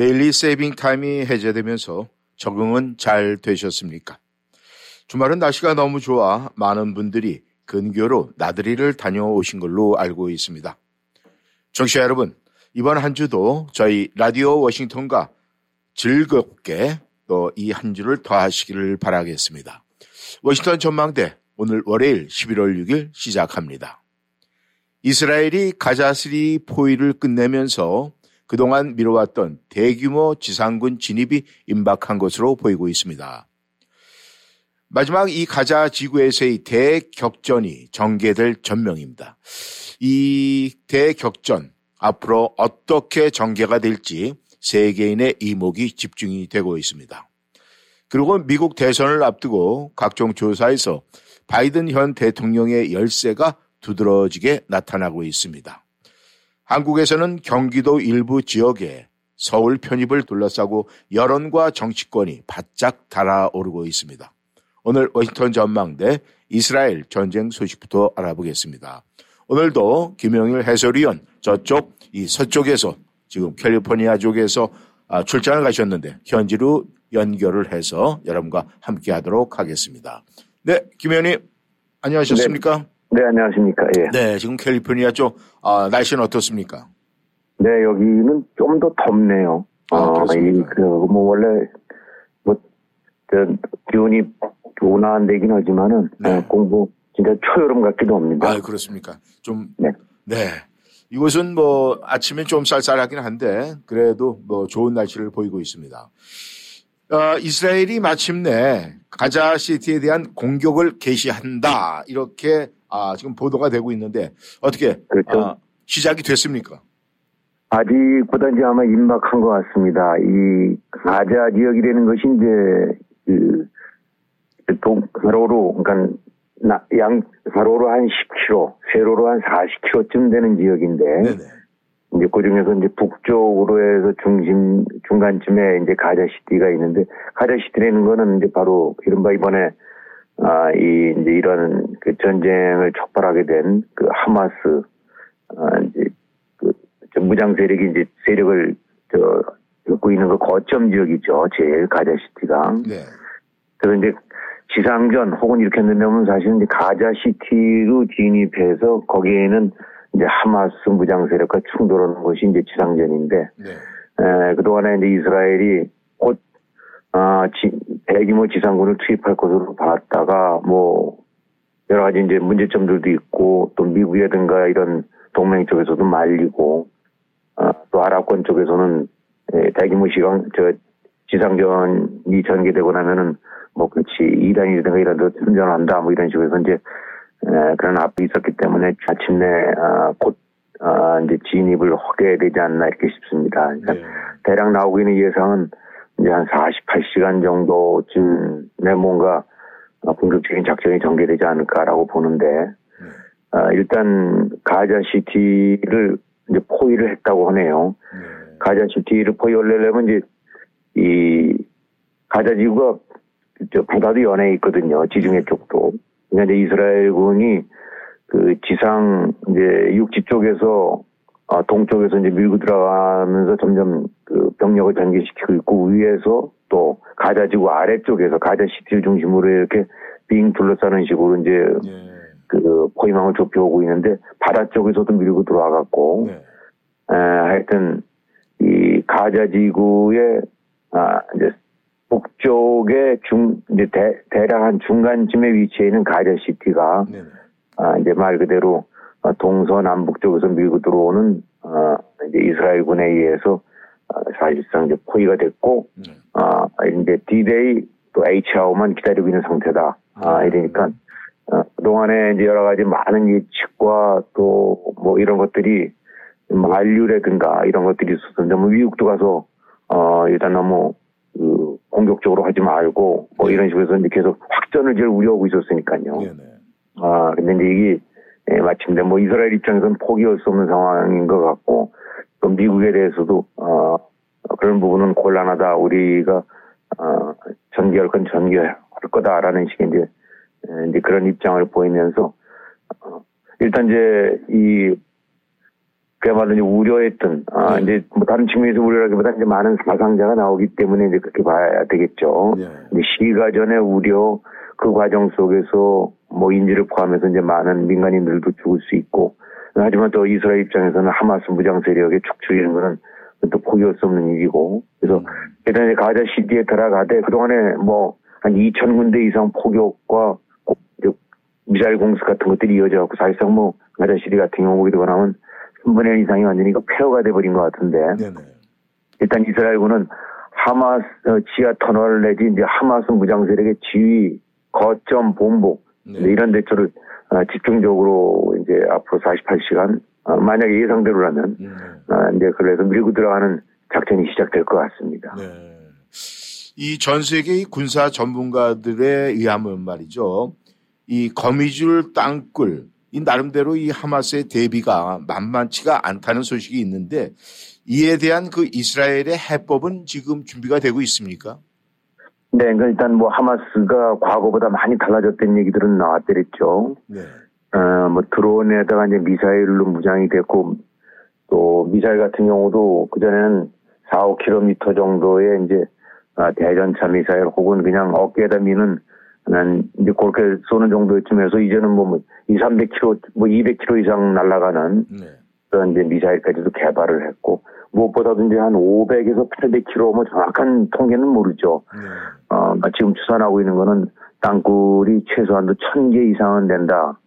Daylight Saving Time이 해제되면서 적응은 잘 되셨습니까? 주말은 날씨가 너무 좋아 많은 분들이 근교로 나들이를 다녀오신 걸로 알고 있습니다. 청취자 여러분, 이번 한 주도 저희 라디오 워싱턴과 즐겁게 또 이 한 주를 더하시기를 바라겠습니다. 워싱턴 전망대 오늘 월요일 11월 6일 시작합니다. 이스라엘이 가자스리 포위를 끝내면서 그동안 미뤄왔던 대규모 지상군 진입이 임박한 것으로 보이고 있습니다. 마지막 이 가자 지구에서의 대격전이 전개될 전명입니다. 이 대격전 앞으로 어떻게 전개가 될지 세계인의 이목이 집중이 되고 있습니다. 그리고 미국 대선을 앞두고 각종 조사에서 바이든 현 대통령의 열세가 두드러지게 나타나고 있습니다. 한국에서는 경기도 일부 지역에 서울 편입을 둘러싸고 여론과 정치권이 바짝 달아오르고 있습니다. 오늘 워싱턴 전망대 이스라엘 전쟁 소식부터 알아보겠습니다. 오늘도 김영일 해설위원 저쪽 이 서쪽에서 지금 캘리포니아 쪽에서 아, 출장을 가셨는데 현지로 연결을 해서 여러분과 함께 하도록 하겠습니다. 네, 김 의원님 안녕하셨습니까? 네. 네, 안녕하십니까. 예. 네, 지금 캘리포니아 쪽 아, 날씨는 어떻습니까? 네, 여기는 좀 더 덥네요. 아, 어, 이, 그, 뭐, 원래, 뭐, 저, 기온이 온화한 데긴 하지만은, 네. 어, 공부, 진짜 초여름 같기도 합니다. 아, 그렇습니까? 좀 네. 네. 이곳은 뭐 아침엔 좀 쌀쌀하긴 한데 그래도 뭐 좋은 날씨를 보이고 있습니다. 어, 이스라엘이 마침내 가자 시티에 대한 공격을 개시한다 이렇게 아, 지금 보도가 되고 있는데 어떻게 그렇죠. 아, 시작이 됐습니까? 아직보다 이제 아마 임박한 것 같습니다. 이, 가자 지역이라는 것이 이제, 그, 동, 가로로, 그러니까, 나- 양, 가로로 한 10km, 세로로 한 40km쯤 되는 지역인데, 네네. 이제 그 중에서 이제 북쪽으로 해서 중심, 중간쯤에 이제 가자시티가 있는데, 가자시티라는 거는 이제 바로 이른바 이번에, 아, 이, 이제 이런 그 전쟁을 촉발하게 된 그 하마스, 아, 이제 그, 저 무장 세력이 이제 세력을, 저, 겪고 있는 그 거점 지역이죠. 제일 가자시티가. 네. 그래서 이제 지상전 혹은 이렇게 된다면 사실은 이제 가자시티로 진입해서 거기에는 이제 하마스 무장 세력과 충돌하는 것이 이제 지상전인데 네. 에, 그동안에 이제 이스라엘이 곧 아, 지- 대규모 지상군을 투입할 것으로 봤다가 뭐 여러 가지 이제 문제점들도 있고 또 미국이라든가 이런 동맹 쪽에서도 말리고 아, 또 아랍권 쪽에서는 에, 대규모 시강 저 지상전이 전개되고 나면은 뭐 그렇지 이란이라든가 이런 데 선전한다 뭐 이런 식으로 해서 이제 에, 그런 앞이 있었기 때문에 마침내 아, 곧 아, 이제 진입을 하게 되지 않나 이렇게 싶습니다. 그러니까 네. 대략 나오고 있는 예상은 이제 한 48시간 정도쯤에 뭔가 어, 본격적인 작전이 전개되지 않을까라고 보는데 아, 일단 가자시티를 이제 포위를 했다고 하네요. 네. 가자시티를 포위하려면 이제 이 가자지구가 저 바다도 연해 있거든요. 지중해 쪽도. 그러니까 이제 이스라엘군이 그 지상 이제 육지 쪽에서 아, 동쪽에서 이제 밀고 들어가면서 점점 그 병력을 전개시키고 있고 위에서 또 가자지구 아래쪽에서 가자 시티를 중심으로 이렇게 빙 둘러싸는 식으로 이제 네. 그 포위망을 좁혀오고 있는데 바다 쪽에서도 밀고 들어와갖고 네. 에, 하여튼 이 가자지구의 아 이제 북쪽의 중 이제 대, 대략 한 중간쯤에 위치해 있는 가자 시티가 네. 아 이제 말 그대로 아, 동서남북 쪽에서 밀고 들어오는 아 이제 이스라엘 군에 의해서 아, 사실상 이제 포위가 됐고 네. 아 이제 D-Day 또 H하고만 기다리고 있는 상태다. 아 이러니까 어, 그동안에 이제 여러 가지 많은 예측과 또 뭐 이런 것들이 만류라든가 이런 것들이 있었는데 뭐 미국도 가서 어, 일단 너무, 그, 공격적으로 하지 말고, 뭐 네. 이런 식으로 해서 이제 계속 확전을 제일 우려하고 있었으니까요. 네네. 아, 근데 이제 이게, 예, 마침내 뭐 이스라엘 입장에서는 포기할 수 없는 상황인 것 같고, 또 미국에 대해서도, 어, 그런 부분은 곤란하다. 우리가, 어, 전개할 건 전개할 거다라는 식의 이제, 에, 이제 그런 입장을 보이면서, 어, 일단 이제 이, 그야말로 이제 우려했던, 아, 네. 이제 뭐 다른 측면에서 우려라기보다 이제 많은 사상자가 나오기 때문에 이제 그렇게 봐야 되겠죠. 네. 이제 시가전의 우려, 그 과정 속에서 뭐 인지를 포함해서 이제 많은 민간인들도 죽을 수 있고, 하지만 또 이스라엘 입장에서는 하마스 무장 세력의 축출이는 거는 또 포기할 수 없는 일이고, 그래서 일단 이제 가자 시티에 들어가되 그동안에 뭐 한 2천 군데 이상 포격과 미사일 공습 같은 것들이 이어져갖고 사실상 뭐 가자 시티 같은 경우 보게 되고 나면 3분의 1 이상이 완전히 그 폐허가 돼버린 것 같은데 네네. 일단 이스라엘군은 하마스 어, 지하 터널 내지 이제 하마스 무장 세력의 지휘 거점 본부 네. 이제 이런 데처를 어, 집중적으로 이제 앞으로 48시간 어, 만약에 예상대로라면 음, 어, 이제 그래서 밀고 들어가는 작전이 시작될 것 같습니다. 네. 이 전 세계 의 군사 전문가들에 의하면 말이죠. 이 거미줄 땅굴, 이 나름대로 이 하마스의 대비가 만만치가 않다는 소식이 있는데 이에 대한 그 이스라엘의 해법은 지금 준비가 되고 있습니까? 네, 그러니까 일단 뭐 하마스가 과거보다 많이 달라졌다는 얘기들은 나왔더랬죠. 네. 어, 뭐 드론에다가 이제 미사일로 무장이 됐고 또 미사일 같은 경우도 그전에는 4, 5km 정도의 이제 아, 대전차 미사일 혹은 그냥 어깨에다 미는 난 이제 그렇게 쏘는 정도쯤에서 이제는 뭐 2, 300km, 뭐 200km 이상 날아가는 네. 그런 이제 미사일까지도 개발을 했고 무엇보다도 이제 한 500에서 800km 뭐 정확한 통계는 모르죠. 네. 어, 지금 추산하고 있는 거는 땅굴이 최소한도 1000개 이상은 된다.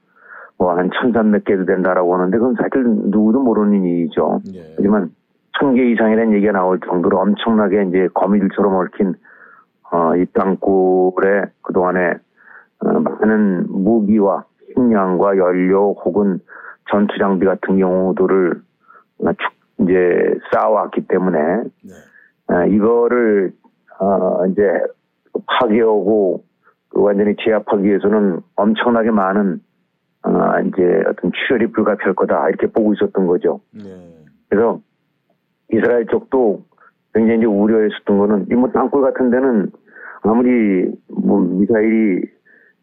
뭐 한 1300 개도 된다라고 하는데 그건 사실 누구도 모르는 일이죠. 네. 하지만 1000개 이상이라는 얘기가 나올 정도로 엄청나게 이제 거미줄처럼 얽힌 어, 이 땅굴에 그동안에 어, 많은 무기와 식량과 연료 혹은 전투 장비 같은 경우들을 어, 축- 이제 쌓아왔기 때문에 네. 아, 이거를 어, 이제 파괴하고 그 완전히 제압하기 위해서는 엄청나게 많은 어, 이제 어떤 출혈이 불가피할 거다 이렇게 보고 있었던 거죠. 네. 그래서 이스라엘 쪽도 굉장히 이제 우려했었던 거는 이 뭐 땅굴 같은 데는 아무리 뭐 미사일이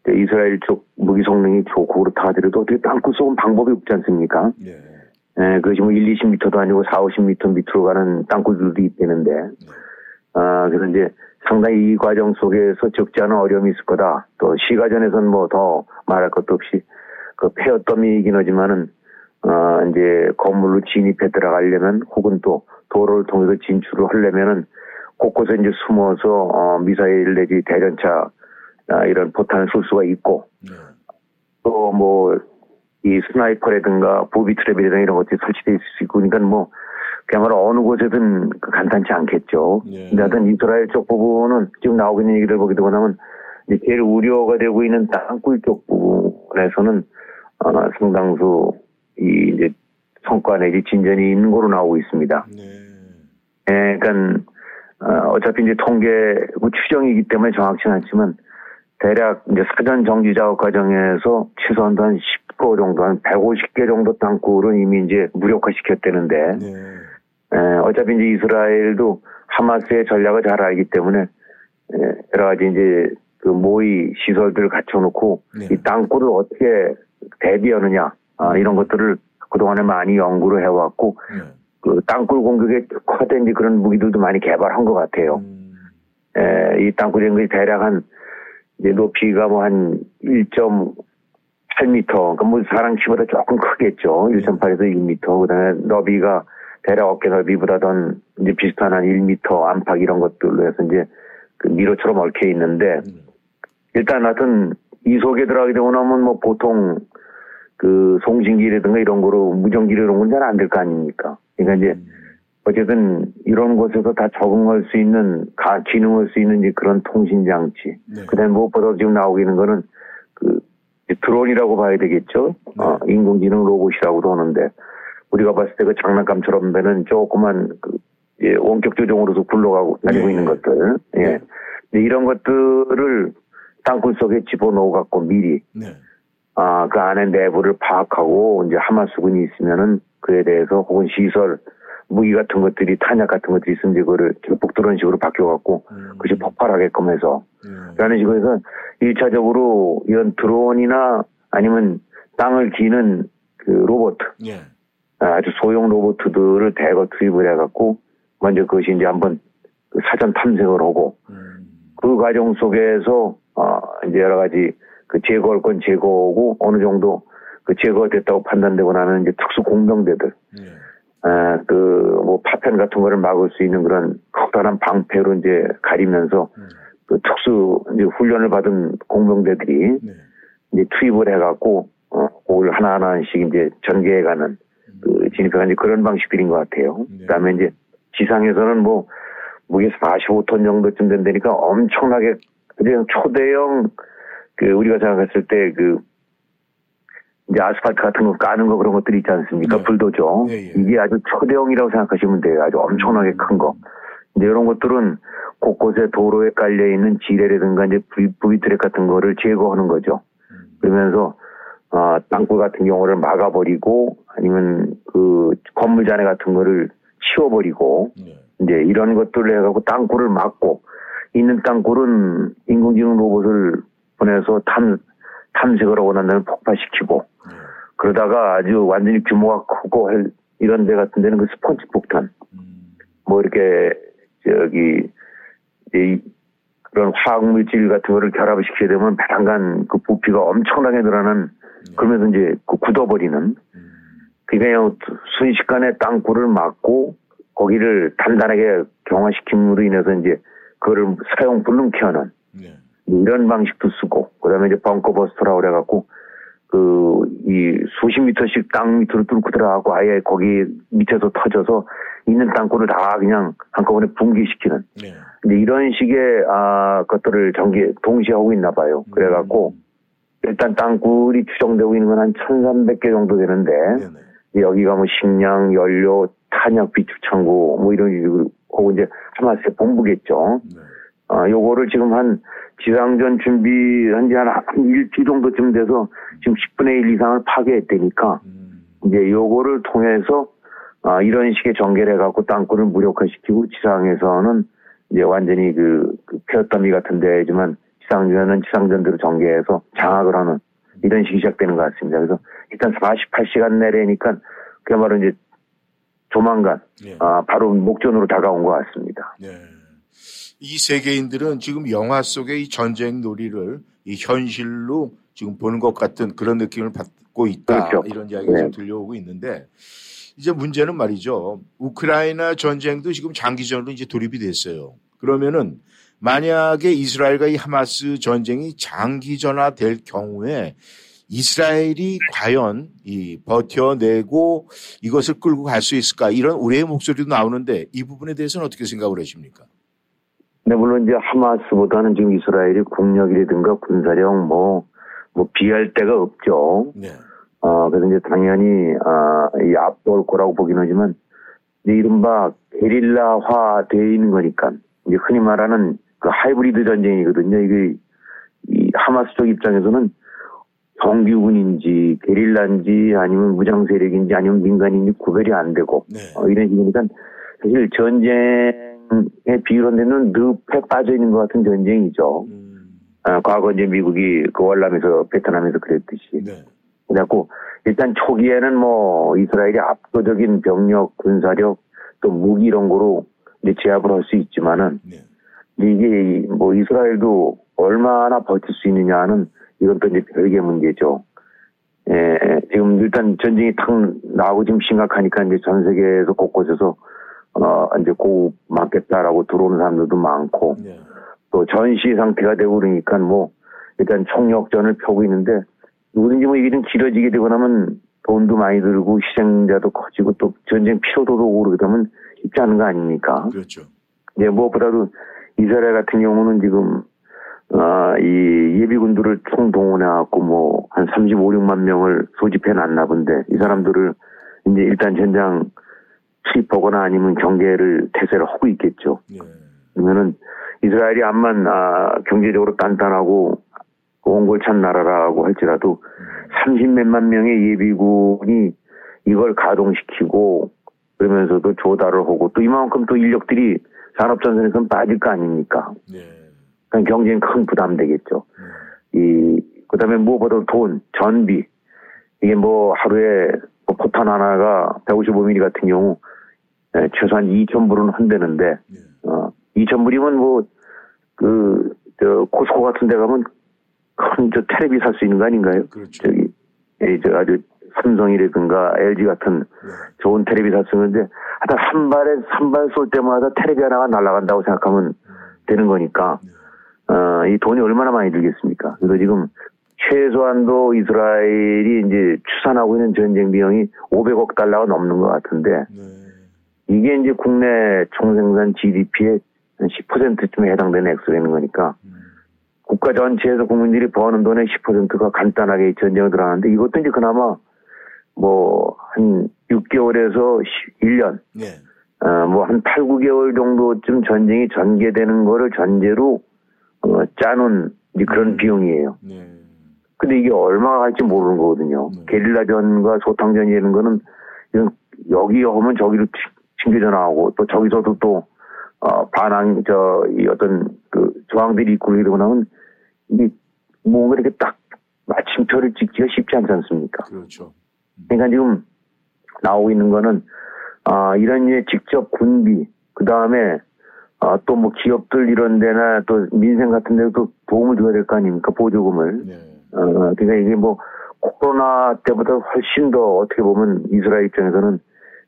이제 이스라엘 쪽 무기 성능이 좋고 그렇다 하더라도 어떻게 땅굴 쏘은 방법이 없지 않습니까? 네. 예, 그것이 뭐 1, 20m도 아니고 4, 50m 밑으로 가는 땅굴들도 있다는데, 아, 그래서 이제 상당히 이 과정 속에서 적지 않은 어려움이 있을 거다. 또 시가전에서는 뭐더 말할 것도 없이 그 폐허 더미이긴 하지만은, 어, 이제 건물로 진입해 들어가려면 혹은 또 도로를 통해서 진출을 하려면은 곳곳에 이제 숨어서, 어, 미사일 내지 대전차, 아, 이런 포탄을 쏠 수가 있고, 네. 또뭐 이 스나이퍼라든가 보비 트랩이라든가 이런 것들이 설치되어 있을 수 있고 그러니까 뭐 그야말로 어느 곳에든 그 간단치 않겠죠. 네. 근데 하여튼 이스라엘 쪽 부분은 지금 나오고 있는 얘기를 보게 되고 나면 이제 제일 우려가 되고 있는 땅굴 쪽 부분에서는 어, 상당수 이 이제 성과 내지 진전이 있는 거로 나오고 있습니다. 네. 예, 그러니까 어, 어차피 이제 통계 그 추정이기 때문에 정확치는 않지만 대략 이제 사전 정지 작업 과정에서 최소한도 한 10% 정도 한 150개 정도 땅굴은 이미 이제 무력화 시켰다는데 네. 예, 어차피 이제 이스라엘도 하마스의 전략을 잘 알기 때문에 예, 여러 가지 이제 그 모의 시설들을 갖춰놓고 네. 이 땅굴을 어떻게 대비하느냐 아, 이런 것들을 그동안에 많이 연구를 해왔고 네. 그 땅굴 공격에 특화된 그런 무기들도 많이 개발한 것 같아요. 음, 에, 이 땅굴인 것이 대략 한 높이가 뭐 한 1.8m, 그러니까 뭐 사람 키보다 조금 크겠죠. 1.8에서 2m. 그다음에 너비가 대략 어깨 더 이제 비슷한 한 1m 안팎 이런 것들로 해서 이제 그 미로처럼 얽혀 있는데 음. 일단 하여튼 이 속에 들어가게 되고 나면 뭐 보통 그 송신기라든가 이런 거로 무전기 이런 건 잘 안 될 거 아닙니까? 그러니까 이제 음. 어쨌든 이런 곳에서 다 적응할 수 있는, 가, 기능할 수 있는 그런 통신 장치. 네. 그 다음에 무엇보다 지금 나오고 있는 거는 그 드론이라고 봐야 되겠죠. 네. 어, 인공지능 로봇이라고도 하는데 우리가 봤을 때 그 장난감처럼 되는 조그만 그 예, 원격 조종으로서 굴러가고 다니고 네. 있는 것들. 예. 네. 이런 것들을 땅굴 속에 집어넣어 갖고 미리 네. 아, 그 안에 내부를 파악하고 이제 하마스군이 있으면은 그에 대해서 혹은 시설 무기 같은 것들이 탄약 같은 것들이 있으면 이제 그거를 북 드론 식으로 바뀌어 갖고 음. 그것이 폭발하게끔 해서 네. 라는 식으로 해서 일차적으로 이런 드론이나 아니면 땅을 기는 그 로봇 예. 아주 소형 로봇들을 대거 투입을 해갖고 먼저 그것이 이제 한번 그 사전 탐색을 하고 음. 그 과정 속에서 어 이제 여러 가지 그 제거할 건 제거하고 어느 정도 그 제거가 됐다고 판단되고 나면 이제 특수 공병대들 예. 아그뭐 파편 같은 거를 막을 수 있는 그런 커다란 방패로 이제 가리면서 음. 그 특수 이제 훈련을 받은 공병대들이 네. 이제 투입을 해갖고 어 그걸 하나하나씩 이제 전개해가는 그 진입해가는 이제 그런 방식들인 것 같아요. 네. 그다음에 이제 지상에서는 뭐 무게 45톤 정도쯤 된다니까 엄청나게 그냥 초대형 그 우리가 생각했을 때 그 이제 아스팔트 같은 거 까는 거 그런 것들이 있지 않습니까? 네. 불도죠. 예, 예. 이게 아주 초대형이라고 생각하시면 돼요. 아주 엄청나게 큰 거. 이제 이런 것들은 곳곳에 도로에 깔려 있는 지뢰라든가 이제 부비, 트랙 같은 거를 제거하는 거죠. 그러면서 어, 땅굴 같은 경우를 막아버리고 아니면 그 건물 잔해 같은 거를 치워버리고 네. 이제 이런 것들을 해갖고 땅굴을 막고 있는 땅굴은 인공지능 로봇을 보내서 탐 탐색을 하고 난 다음에 폭파시키고 네. 그러다가 아주 완전히 규모가 크고 할- 이런 데 같은 데는 그 스펀지 폭탄 음. 뭐 이렇게 저기 이 그런 화학 물질 같은 거를 결합을 시키게 되면 배당간 그 부피가 엄청나게 늘어나는 그러면서 이제 그 굳어버리는 음. 그냥 순식간에 땅굴을 막고 거기를 단단하게 경화시킴으로 인해서 이제 그거를 사용 불능케 하는 네. 이런 방식도 쓰고 그다음에 이제 벙커버스터라고 그래갖고 그 이 수십 미터씩 땅 밑으로 뚫고 들어가고 아예 거기 밑에서 터져서 있는 땅굴을 다 그냥 한꺼번에 붕괴시키는 네. 이제 이런 식의 아 것들을 전개 동시에 하고 있나 봐요. 그래갖고 일단 땅굴이 추정되고 있는 건 한 1,300개 정도 되는데 네. 네. 이제 여기가 뭐 식량, 연료, 탄약 비축 창고 뭐 이런 식으로 하고 이제 하마스의 본부겠죠. 네. 아, 요거를 지금 한 지상전 준비한 지 한, 한 일주 정도쯤 돼서 지금 10분의 1 이상을 파괴했다니까 음. 이제 요거를 통해서 아, 이런 식의 전개를 해갖고 땅굴을 무력화시키고 지상에서는 이제 완전히 그, 그 폐어더미 같은 데지만 지상전은 지상전대로 전개해서 장악을 하는 이런 식이 시작되는 것 같습니다. 그래서 일단 48시간 내래니까 그야말로 이제 조만간 네. 아, 바로 목전으로 다가온 것 같습니다. 네. 이 세계인들은 지금 영화 속의 이 전쟁 놀이를 이 현실로 지금 보는 것 같은 그런 느낌을 받고 있다. 그렇죠. 이런 이야기가 네. 좀 들려오고 있는데 이제 문제는 말이죠. 우크라이나 전쟁도 지금 장기전으로 이제 돌입이 됐어요. 그러면은 만약에 이스라엘과 이 하마스 전쟁이 장기전화 될 경우에 이스라엘이 과연 이 버텨내고 이것을 끌고 갈 수 있을까 이런 우려의 목소리도 나오는데 이 부분에 대해서는 어떻게 생각을 하십니까? 네, 물론 이제 하마스보다는 지금 이스라엘이 국력이라든가 군사력 뭐, 뭐 비할 데가 없죠. 네. 어, 그래서 이제 당연히, 아, 이 앞돌 거라고 보긴 하지만, 이제 이른바 게릴라화 되어 있는 거니까, 이제 흔히 말하는 그 하이브리드 전쟁이거든요. 이게, 이 하마스 쪽 입장에서는 정규군인지, 게릴라인지, 아니면 무장 세력인지, 아니면 민간인지 구별이 안 되고, 네. 어, 이런 식이니까, 사실 전쟁에 비유로되는 늪에 빠져 있는 것 같은 전쟁이죠. 음, 아, 과거 이제 미국이 그 월남에서 베트남에서 그랬듯이. 네. 그래갖고 일단 초기에는 뭐 이스라엘이 압도적인 병력, 군사력, 또 무기 이런 거로 이제 제압을 할 수 있지만은 네. 이게 뭐 이스라엘도 얼마나 버틸 수 있느냐는 이건 또 이제 별개 문제죠. 예, 지금 일단 전쟁이 탁 나오고 지금 심각하니까 이제 전 세계에서 곳곳에서 어 이제 고급 맞겠다라고 들어오는 사람들도 많고 네. 또 전시 상태가 되고 그러니까 뭐 일단 총력전을 펴고 있는데 누구든지 뭐 이게 좀 길어지게 되고 나면 돈도 많이 들고 희생자도 커지고 또 전쟁 피로도도 오고 그러게 되면 쉽지 않은 거 아닙니까? 그렇죠. 예, 무엇보다도 이스라엘 같은 경우는 지금 아, 이 예비군들을 총동원해갖고 뭐, 한 35, 6만 명을 소집해 놨나 본데, 이 사람들을 이제 일단 전장 수입하거나 아니면 경계를 태세를 하고 있겠죠. 네. 그러면은 이스라엘이 암만 아, 경제적으로 단단하고 온골찬 나라라고 할지라도 30몇만 명의 예비군이 이걸 가동시키고 그러면서도 조달을 하고 또 이만큼 또 인력들이 산업전선에서는 빠질 거 아닙니까? 네. 그러니까 경제는 큰 부담되겠죠. 이 그다음에 무엇보다 돈, 전비 이게 뭐 하루에 뭐 포탄 하나가 155mm 같은 경우 예, 최소한 2,000불은 한대는데 네. 어, 2,000불이면 뭐그 저 코스코 같은 데 가면 큰저 테레비 살 수 있는 거 아닌가요? 그렇죠. 저기 예, 저 아주 삼성이라든가 LG 같은 네. 좋은 테레비 살 수 있는데 하여튼 한 발에 한 발 쏠 때마다 테레비 하나가 날아간다고 생각하면 되는 거니까 어, 이 돈이 얼마나 많이 들겠습니까? 그래서 지금 최소한도 이스라엘이 이제 추산하고 있는 전쟁 비용이 500억 달러가 넘는 것 같은데 네. 이게 이제 국내 총생산 GDP의 10%쯤에 해당되는 액수가 있는 거니까 음. 국가 전체에서 국민들이 버는 돈의 10%가 간단하게 이 전쟁에 들어가는데 이것도 이제 그나마 뭐 한 6개월에서 1년 네. 어, 뭐한 8, 9개월 정도쯤 전쟁이 전개되는 거를 전제로 어, 짜놓은 이제 그런 비용이에요. 네. 근데 이게 얼마가 갈지 모르는 거거든요. 네. 게릴라전과 소탕전이라는 거는 이건 여기 오면 저기로 튕- 튕겨져 나오고 또 저기서도 또 어, 반항 저이 어떤 그 저항들이 있고 이러고 나면 이게 뭔가 이렇게 딱 마침표를 찍기가 쉽지 않지 않습니까? 그렇죠. 그러니까 지금 나오고 있는 거는 아 이런 이제 직접 군비 그 다음에 아, 또 뭐 기업들 이런 데나 또 민생 같은 데도 도움을 줘야 될 거 아닙니까 보조금을 네. 어, 그러니까 이게 뭐 코로나 때보다 훨씬 더 어떻게 보면 이스라엘 입장에서는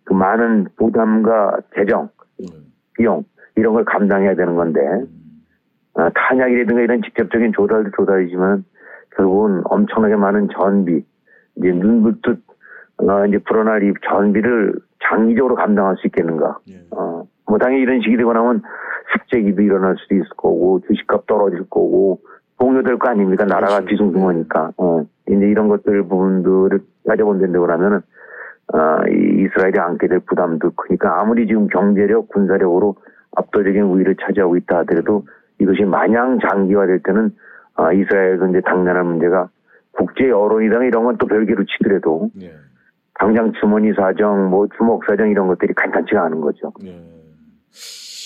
그 많은 부담과 재정 네. 비용 이런 걸 감당해야 되는 건데 음. 어, 탄약이라든가 이런 직접적인 조달도 조달이지만 결국은 엄청나게 많은 전비 이제 눈부터 어, 이제 불어날 이 전비를 장기적으로 감당할 수 있겠는가? 네. 어, 뭐 당연히 이런 식이 되고 나면 숙제기도 일어날 수도 있을 거고 주식값 떨어질 거고 동요될 거 아닙니까? 나라가 그렇죠. 뒤숭숭하니까. 어, 이제 이런 것들 부분들을 따져본다고 하면은 어, 이 이스라엘이 안게 될 부담도 크니까 아무리 지금 경제력, 군사력으로 압도적인 우위를 차지하고 있다 하더라도 이것이 마냥 장기화될 때는 아, 이스라엘도 이제 당면할 문제가 국제 여론이랑 이런 건 또 별개로 치더라도 네. 당장 주머니 사정, 뭐 주먹 사정 이런 것들이 간단치가 않은 거죠. 네.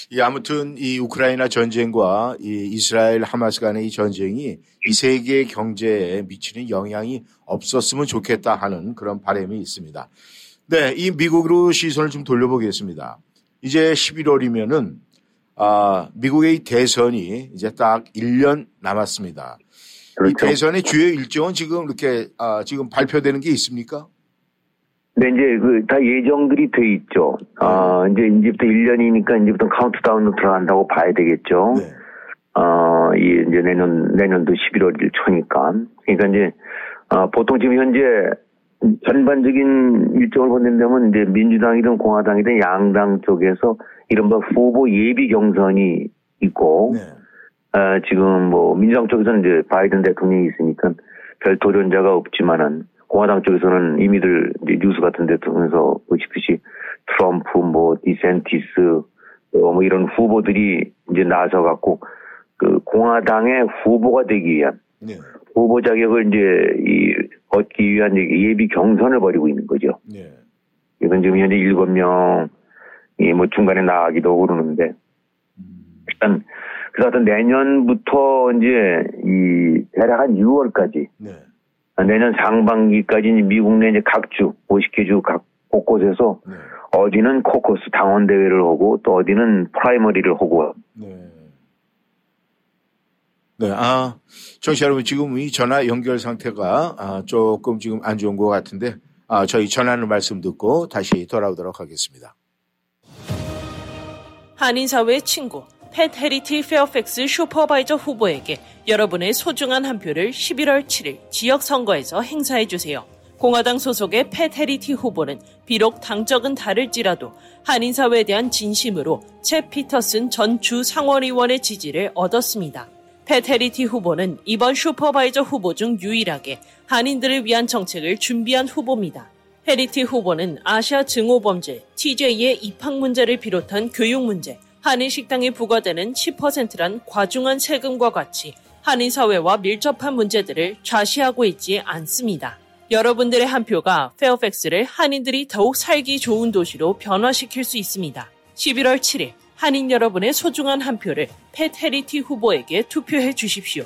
이 아무튼 이 우크라이나 전쟁과 이 이스라엘 하마스 간의 이 전쟁이 이 세계 경제에 미치는 영향이 없었으면 좋겠다 하는 그런 바람이 있습니다. 네, 이 미국으로 시선을 좀 돌려보겠습니다. 이제 11월이면은 아, 미국의 이 대선이 이제 딱 1년 남았습니다. 이 그렇죠. 대선의 주요 일정은 지금 이렇게 아, 지금 발표되는 게 있습니까? 근데 이제 그 다 예정들이 돼 있죠. 아, 이제 이제부터 1년이니까 이제부터 카운트다운으로 들어간다고 봐야 되겠죠. 네. 어, 이 이제 내년 내년도 11월 초니까. 그러니까 이제 아, 보통 지금 현재 전반적인 일정을 본다면 이제 민주당이든 공화당이든 양당 쪽에서 이른바 후보 예비 경선이 있고 네. 아, 지금 뭐 민주당 쪽에서는 이제 바이든 대통령이 있으니까 별 도전자가 없지만은 공화당 쪽에서는 이미들 이제 뉴스 같은 데 통해서 보시듯이 트럼프 뭐 디센티스 어, 뭐 이런 후보들이 이제 나서 갖고 그 공화당의 후보가 되기 위한 네. 후보 자격을 이제 이 얻기 위한 예비 경선을 벌이고 있는 거죠. 네. 이건 지금 현재 일곱 명이 뭐 중간에 나가기도 하고 그러는데 음. 일단 그래서 하여튼 내년부터 이제 이 대략 한 6월까지 네. 내년 상반기까지 미국 내 이제 각주 50개 주 각 곳곳에서 네. 어디는 코커스 당원 대회를 하고 또 어디는 프라이머리를 하고 네. 네, 아, 청취자 여러분, 지금 이 전화 연결 상태가 아, 조금 지금 안 좋은 것 같은데, 아, 저희 전화는 말씀 듣고 다시 돌아오도록 하겠습니다. 한인사회의 친구, 팻 헤리티 페어팩스 supervisor 후보에게 여러분의 소중한 한 표를 11월 7일 지역선거에서 행사해주세요. 공화당 소속의 팻 헤리티 후보는 비록 당적은 다를지라도 한인사회에 대한 진심으로 챕 피터슨 전 주 상원의원의 지지를 얻었습니다. 팻 헤리티 후보는 이번 supervisor 후보 중 유일하게 한인들을 위한 정책을 준비한 후보입니다. 헤리티 후보는 아시아 증오범죄, TJ의 입학 문제를 비롯한 교육 문제, 한인 식당에 부과되는 10%란 과중한 세금과 같이 한인 사회와 밀접한 문제들을 좌시하고 있지 않습니다. 여러분들의 한 표가 페어팩스를 한인들이 더욱 살기 좋은 도시로 변화시킬 수 있습니다. 11월 7일 한인 여러분의 소중한 한 표를 팻 헤리티 후보에게 투표해 주십시오.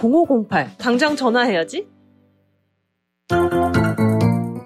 703-206-0508. 당장 전화해야지.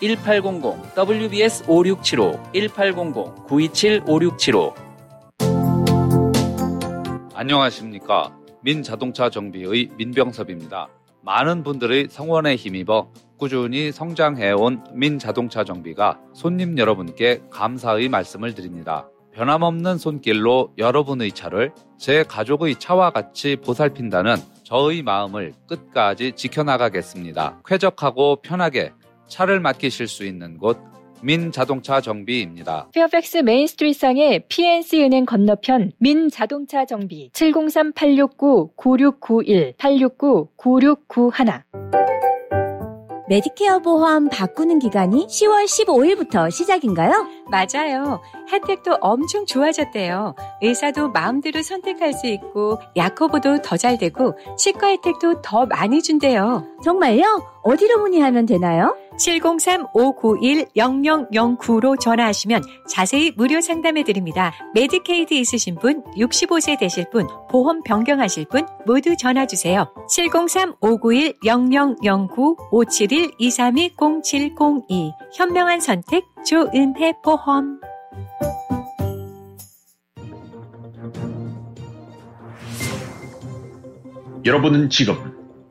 1800 WBS 5675 1800 927 5675 안녕하십니까. 민자동차 정비의 민병섭입니다. 많은 분들의 성원에 힘입어 꾸준히 성장해온 민자동차 정비가 손님 여러분께 감사의 말씀을 드립니다. 변함없는 손길로 여러분의 차를 제 가족의 차와 같이 보살핀다는 저의 마음을 끝까지 지켜나가겠습니다. 쾌적하고 편하게 차를 맡기실 수 있는 곳 민자동차 정비입니다. 페어팩스 메인스트리트상의 PNC 은행 건너편 민자동차 정비 703-869-9691 869-9691 메디케어 보험 바꾸는 기간이 10월 15일부터 시작인가요? 맞아요. 혜택도 엄청 좋아졌대요. 의사도 마음대로 선택할 수 있고 약 커버도 더 잘 되고 치과 혜택도 더 많이 준대요. 정말요? 어디로 문의하면 되나요? 703-591-0009로 전화하시면 자세히 무료 상담해 드립니다. 메디케이드 있으신 분, 65세 되실 분, 보험 변경하실 분 모두 전화 주세요. 703-591-0009-571-232-0702 현명한 선택 조은혜 보험 여러분은 지금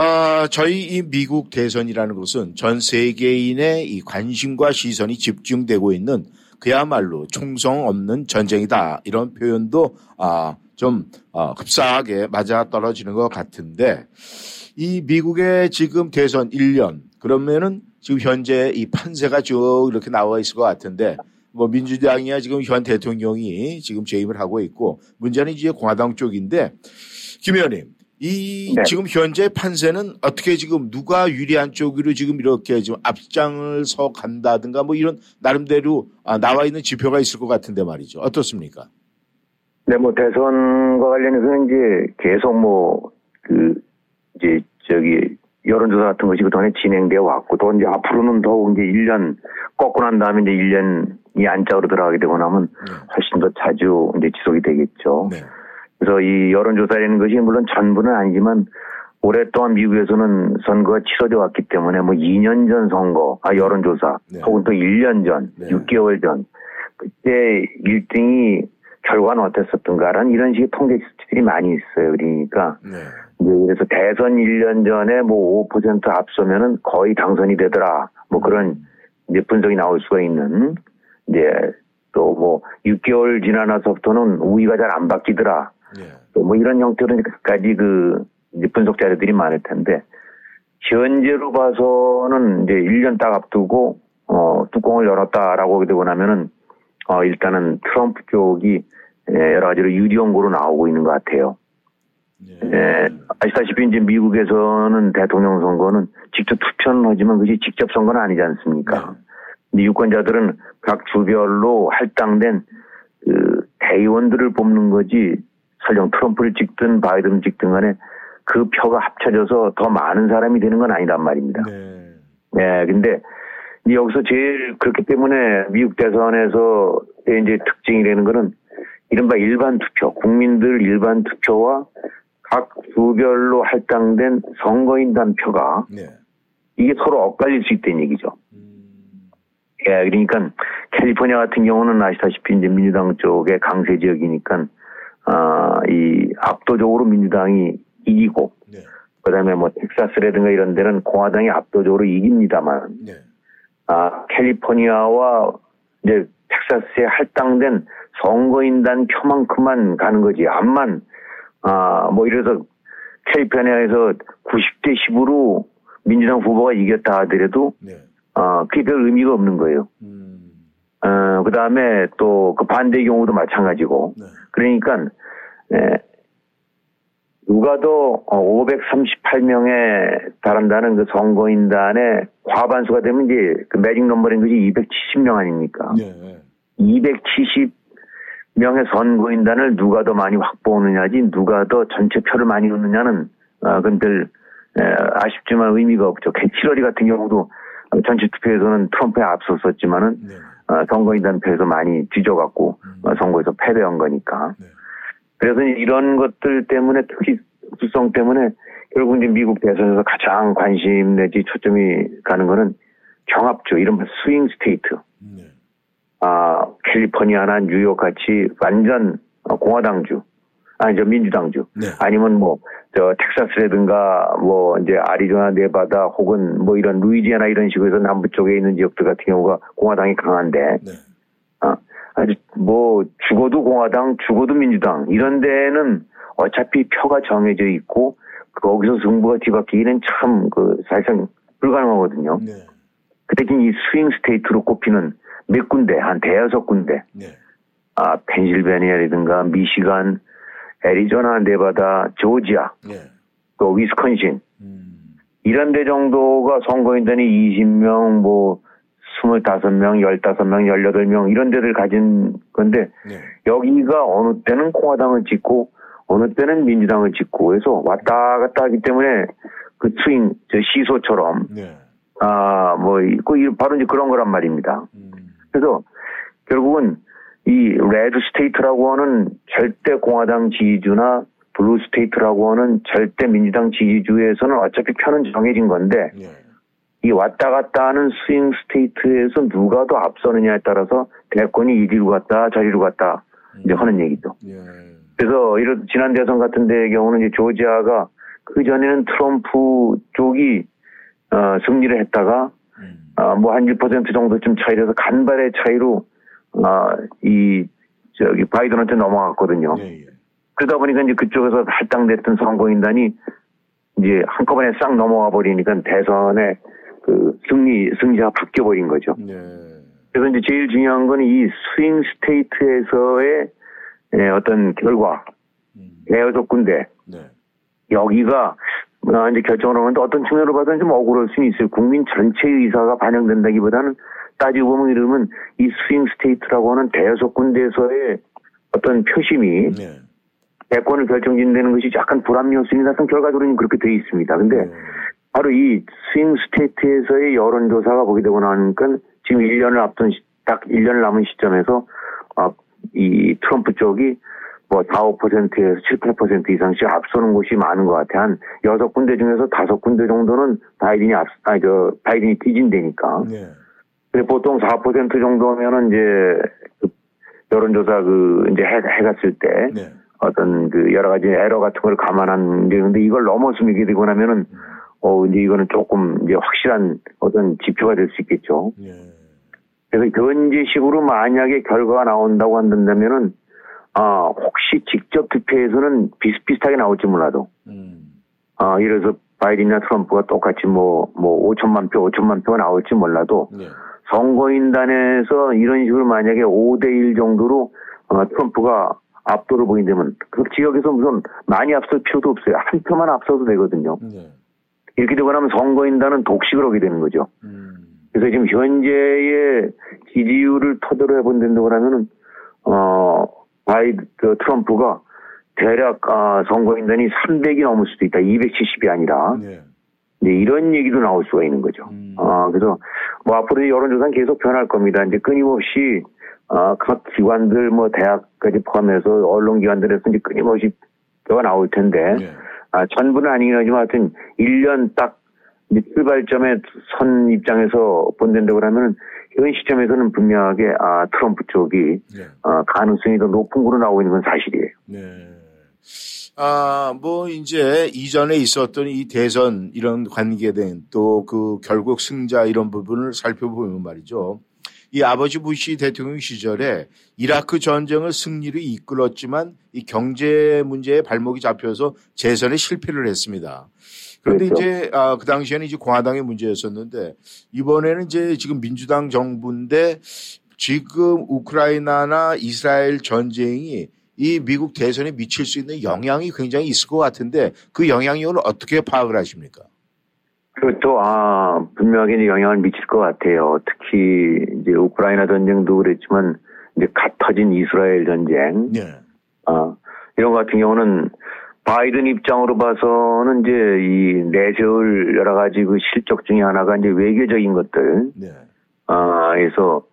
아, 저희 이 미국 대선이라는 것은 전 세계인의 이 관심과 시선이 집중되고 있는 그야말로 총성 없는 전쟁이다. 이런 표현도 아, 좀 아, 흡사하게 맞아 떨어지는 것 같은데 이 미국의 지금 대선 1년 그러면은 지금 현재 이 판세가 쭉 이렇게 나와 있을 것 같은데 뭐 민주당이야 지금 현 대통령이 지금 재임을 하고 있고 문제는 이제 공화당 쪽인데 김 의원님 이 네. 지금 현재 판세는 어떻게 지금 누가 유리한 쪽으로 지금 이렇게 지금 앞장을 서 간다든가 뭐 이런 나름대로 아, 나와 있는 지표가 있을 것 같은데 말이죠. 어떻습니까? 네, 뭐 대선과 관련해서는 이제 계속 뭐 그 이제 저기 여론조사 같은 것이 그동안에 진행되어 왔고 또 이제 앞으로는 더욱 이제 1년 꺾고 난 다음에 이제 1년이 안짝으로 들어가게 되고 나면 훨씬 더 자주 이제 지속이 되겠죠. 그래서 이 여론조사라는 것이 물론 전부는 아니지만 오랫동안 미국에서는 선거가 치러져 왔기 때문에 뭐 2년 전 선거, 아, 여론조사, 혹은 또 1년 전, 6개월 전, 그때 1등이 결과는 어땠었던가라는 이런 식의 통계 수치들이 많이 있어요. 그러니까. 이제 그래서 대선 1년 전에 뭐 5% 앞서면은 거의 당선이 되더라. 뭐 그런 이제 분석이 나올 수가 있는 이제 또 뭐 6개월 지나나서부터는 우위가 잘 안 바뀌더라. 또뭐 이런 형태로 끝까지 그 분석 자료들이 많을 텐데 현재로 봐서는 이제 1년 딱 앞두고 어 뚜껑을 열었다라고 하게 되고 나면은 어 일단은 트럼프 쪽이 예, 여러 가지로 유리연고로 나오고 있는 것 같아요. 예, 아시다시피 이제 미국에서는 대통령 선거는 직접 투표는 하지만 그게 직접 선거는 아니지 않습니까? 근데 유권자들은 각 주별로 할당된 그 대의원들을 뽑는 거지 설령 트럼프를 찍든 바이든을 찍든 간에 그 표가 합쳐져서 더 많은 사람이 되는 건 아니란 말입니다. 네. 근데 여기서 제일 그렇기 때문에 미국 대선에서 이제 특징이라는 거는 이른바 일반 투표, 국민들 일반 투표와 각 주별로 할당된 선거인단 표가 이게 서로 엇갈릴 수 있다는 얘기죠. 예, 그러니까 캘리포니아 같은 경우는 아시다시피 이제 민주당 쪽의 강세 지역이니까 아, 이 압도적으로 민주당이 이기고 그다음에 뭐 텍사스라든가 이런 데는 공화당이 압도적으로 이깁니다만 아, 캘리포니아와 이제 텍사스에 할당된 선거인단 표만큼만 가는 거지. 암만 아, 뭐 이래서 캘리포니아에서 90대 10으로 민주당 후보가 이겼다 하더라도 아, 그게 별 의미가 없는 거예요. 어, 그 다음에 또 그 반대 경우도 마찬가지고. 그러니까, 에, 누가 더 538명에 달한다는 그 선거인단의 과반수가 되면 이제 그 매직 넘버인 것이 270명 아닙니까? 270명의 선거인단을 누가 더 많이 확보하느냐지 누가 더 전체 표를 많이 얻느냐는 어, 그건 별 에, 아쉽지만 의미가 없죠. 힐러리 같은 경우도 전체 투표에서는 트럼프에 앞섰었지만은 어, 선거인단 표에서 많이 뒤져갖고 어, 선거에서 패배한 거니까. 그래서 이런 것들 때문에 특히 특수성 때문에 결국 이제 미국 대선에서 가장 관심 내지 초점이 가는 거는 경합주, 이른바 swing state. 아, 캘리포니아나 뉴욕 같이 완전 어, 공화당주, 아니, 저 민주당주. 아니면 뭐, 저 텍사스라든가 뭐 이제 아리조나, 네바다 혹은 뭐 이런 루이지아나 이런 식으로 해서 남부 쪽에 있는 지역들 같은 경우가 공화당이 강한데, 아, 아주 뭐 죽어도 공화당, 죽어도 민주당 이런 데는 어차피 표가 정해져 있고 거기서 승부가 뒤바뀌기는 참 그 사실상 불가능하거든요. 그 대신 이 swing state로 꼽히는 몇 군데, 한 대여섯 군데. 아, 펜실베니아라든가 미시간, 애리조나, 네바다, 조지아, 또 위스콘신. 이런 데 정도가 선거인단이 20명, 뭐, 25명, 15명, 18명, 이런 데를 가진 건데, 여기가 어느 때는 공화당을 찍고, 어느 때는 민주당을 찍고, 해서 왔다 갔다 하기 때문에, 그 스윙, 저 시소처럼, 아, 뭐, 그, 바로 이제 그런 거란 말입니다. 그래서, 결국은, 이 red state라고 하는 절대 공화당 지지주나 blue state라고 하는 절대 민주당 지지주에서는 어차피 표는 정해진 건데 이 왔다 갔다 하는 swing state에서 누가 더 앞서느냐에 따라서 대권이 이리로 갔다 저리로 갔다 이제 하는 얘기죠. 그래서 이런 지난 대선 같은 데의 경우는 이제 조지아가 그 전에는 트럼프 쪽이 어, 승리를 했다가 어, 뭐한 1% 정도쯤 차이라서 간발의 차이로 아, 이, 저기, 바이든한테 넘어갔거든요. 그러다 보니까 이제 그쪽에서 할당됐던 선거인단이 이제 한꺼번에 싹 넘어가 버리니까 대선에 그 승리, 승자가 바뀌어 버린 거죠. 그래서 이제 제일 중요한 건 이 스윙 스테이트에서의 예, 어떤 결과, 대여섯 군데, 여기가 아, 이제 결정을 하는데 어떤 측면으로 봐서는 좀 억울할 수는 있어요. 국민 전체의 의사가 반영된다기보다는 따지고 보면 이러면 이 swing state라고 하는 대여섯 군데에서의 어떤 표심이 대권을 결정짓는 것이 약간 불합리성이 나타난 결과적으로는 그렇게 돼 있습니다. 근데 바로 이 swing state에서의 여론조사가 보게 되고 나니까 지금 1년을 앞둔 시- 딱 1년을 남은 시점에서 아, 이 트럼프 쪽이 뭐 4, 5%에서 7, 8% 이상씩 앞서는 곳이 많은 것 같아. 한 여섯 군데 중에서 다섯 군데 정도는 바이든이 앞, 아니, 저, 바이든이 뒤진다니까. 근데 보통 4% 정도면은 이제 그 여론조사 그 이제 해, 해갔을 때 어떤 그 여러 가지 에러 같은 걸 감안한 게 근데 이걸 넘어서게 되고 나면은 어 이제 이거는 조금 이제 확실한 어떤 지표가 될 수 있겠죠. 그래서 현재식으로 만약에 결과가 나온다고 한다면은 아 혹시 직접 투표에서는 비슷비슷하게 나올지 몰라도. 아 이래서 바이든이나 트럼프가 똑같이 뭐뭐 5천만 표, 5천만 표가 나올지 몰라도 선거인단에서 이런 식으로 만약에 5대1 정도로 어, 트럼프가 압도를 보인다면 그 지역에서 무슨 많이 앞설 필요도 없어요. 한 표만 앞서도 되거든요. 네. 이렇게 되고 나면 선거인단은 독식을 하게 되는 거죠. 그래서 지금 현재의 지지율을 토대로 해본다고 하면은 어 바이 그 트럼프가 대략 아, 선거인단이 300이 넘을 수도 있다. 270이 아니라. 네. 이제 이런 얘기도 나올 수가 있는 거죠. 아, 그래서 뭐 앞으로 여론조사는 계속 변할 겁니다. 이제 끊임없이 아, 각 기관들 뭐 대학까지 포함해서 언론기관들에서 이제 끊임없이 더 나올 텐데 아, 전부는 아니긴 하지만 하여튼 1년 딱 출발점에 선 입장에서 본다고 하면은 현 시점에서는 분명하게 아, 트럼프 쪽이 아, 가능성이 더 높은 거로 나오고 있는 건 사실이에요. 아, 뭐, 이제 이전에 있었던 이 대선 이런 관계된 또 그 결국 승자 이런 부분을 살펴보면 말이죠. 이 아버지 부시 대통령 시절에 이라크 전쟁을 승리로 이끌었지만 이 경제 문제에 발목이 잡혀서 재선에 실패를 했습니다. 그런데 그렇죠. 이제 아, 그 당시에는 이제 공화당의 문제였었는데 이번에는 이제 지금 민주당 정부인데 지금 우크라이나나 이스라엘 전쟁이 이 미국 대선에 미칠 수 있는 영향이 굉장히 있을 것 같은데 그 영향력을 어떻게 파악을 하십니까? 그것도 아 분명하게 이제 영향을 미칠 것 같아요. 특히 이제 우크라이나 전쟁도 그랬지만 이제 갓 터진 이스라엘 전쟁, 아 이런 것 같은 경우는 바이든 입장으로 봐서는 이제 이 내세울 여러 가지 그 실적 중에 하나가 이제 외교적인 것들, 아 그래서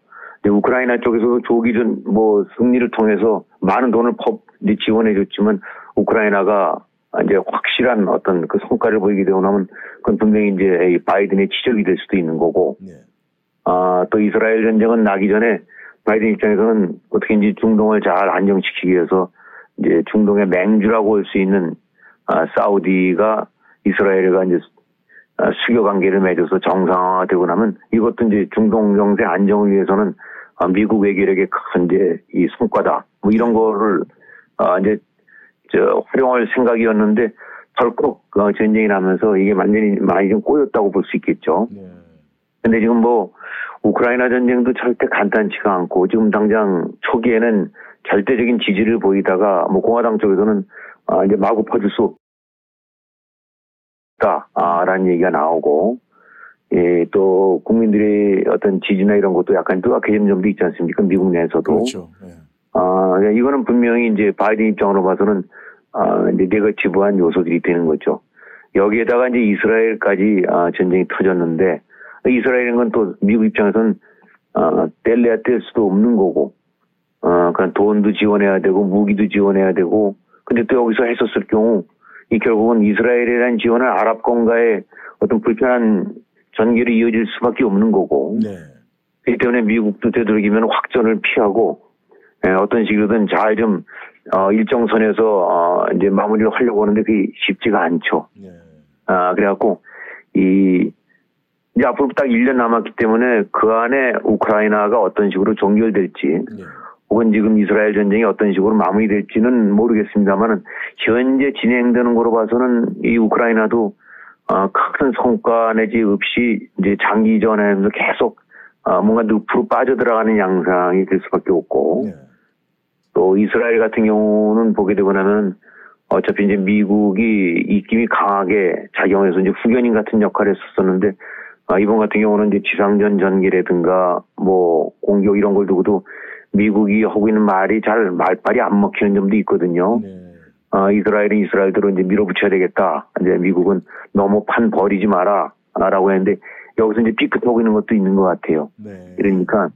우크라이나 쪽에서도 조기전 뭐 승리를 통해서 많은 돈을 퍼 이제 지원해줬지만 우크라이나가 이제 확실한 어떤 그 성과를 보이게 되고 나면 그건 분명히 이제 이 바이든의 지적이 될 수도 있는 거고, 아, 또 이스라엘 전쟁은 나기 전에 바이든 입장에서는 어떻게 이제 중동을 잘 안정시키기 위해서 이제 중동의 맹주라고 할 수 있는 아, 사우디가 이스라엘과 이제 아, 수교 관계를 맺어서 정상화되고 나면 이것도 이제 중동 정세 안정을 위해서는 아, 미국 외교력의 큰 이제 이 성과다. 뭐 이런 거를 아, 이제 저 활용할 생각이었는데 덜컥 어, 전쟁이 나면서 이게 완전히 많이 좀 꼬였다고 볼 수 있겠죠. 근데 지금 뭐 우크라이나 전쟁도 절대 간단치가 않고 지금 당장 초기에는 절대적인 지지를 보이다가 뭐 공화당 쪽에서는 아, 이제 마구 퍼질 수 없다라는 얘기가 나오고 예, 또 국민들의 어떤 지지나 이런 것도 약간 뜨악해지는 점도 있지 않습니까? 미국 내에서도. 그렇죠. 아, 이거는 분명히 이제 바이든 입장으로 봐서는 아, 이제 내가 지부한 요소들이 되는 거죠. 여기에다가 이제 이스라엘까지 아, 전쟁이 터졌는데 이스라엘인 건또 미국 입장에서는 아, 뗄래야 뗄 수도 없는 거고, 아, 그냥 돈도 지원해야 되고 무기도 지원해야 되고, 근데 또 여기서 했었을 경우 이 결국은 이스라엘이라는 지원은 아랍권과의 어떤 불편한 전개로 이어질 수밖에 없는 거고, 그렇기 때문에 미국도 되도록이면 확전을 피하고 예, 어떤 식으로든 잘 좀 어, 일정 선에서 어, 이제 마무리를 하려고 하는데 그게 쉽지가 않죠. 아 그래갖고 이 이제 앞으로 딱 1년 남았기 때문에 그 안에 우크라이나가 어떤 식으로 종결될지 혹은 지금 이스라엘 전쟁이 어떤 식으로 마무리될지는 모르겠습니다만은 현재 진행되는 거로 봐서는 이 우크라이나도 어, 큰 성과 내지 없이 이제 장기 전에서 계속 어, 뭔가 늪으로 빠져들어가는 양상이 될 수밖에 없고 또 이스라엘 같은 경우는 보게 되고 나면 어차피 이제 미국이 입김이 강하게 작용해서 이제 후견인 같은 역할을 했었었는데 아, 이번 같은 경우는 이제 지상전 전기라든가 뭐 공격 이런 걸 두고도 미국이 하고 있는 말이 잘 말빨이 안 먹히는 점도 있거든요. 아, 이스라엘은 이스라엘대로 이제 밀어붙여야 되겠다. 이제 미국은 너무 판 버리지 마라. 아, 라고 했는데 여기서 이제 삐끗하고 있는 것도 있는 것 같아요. 그러니까,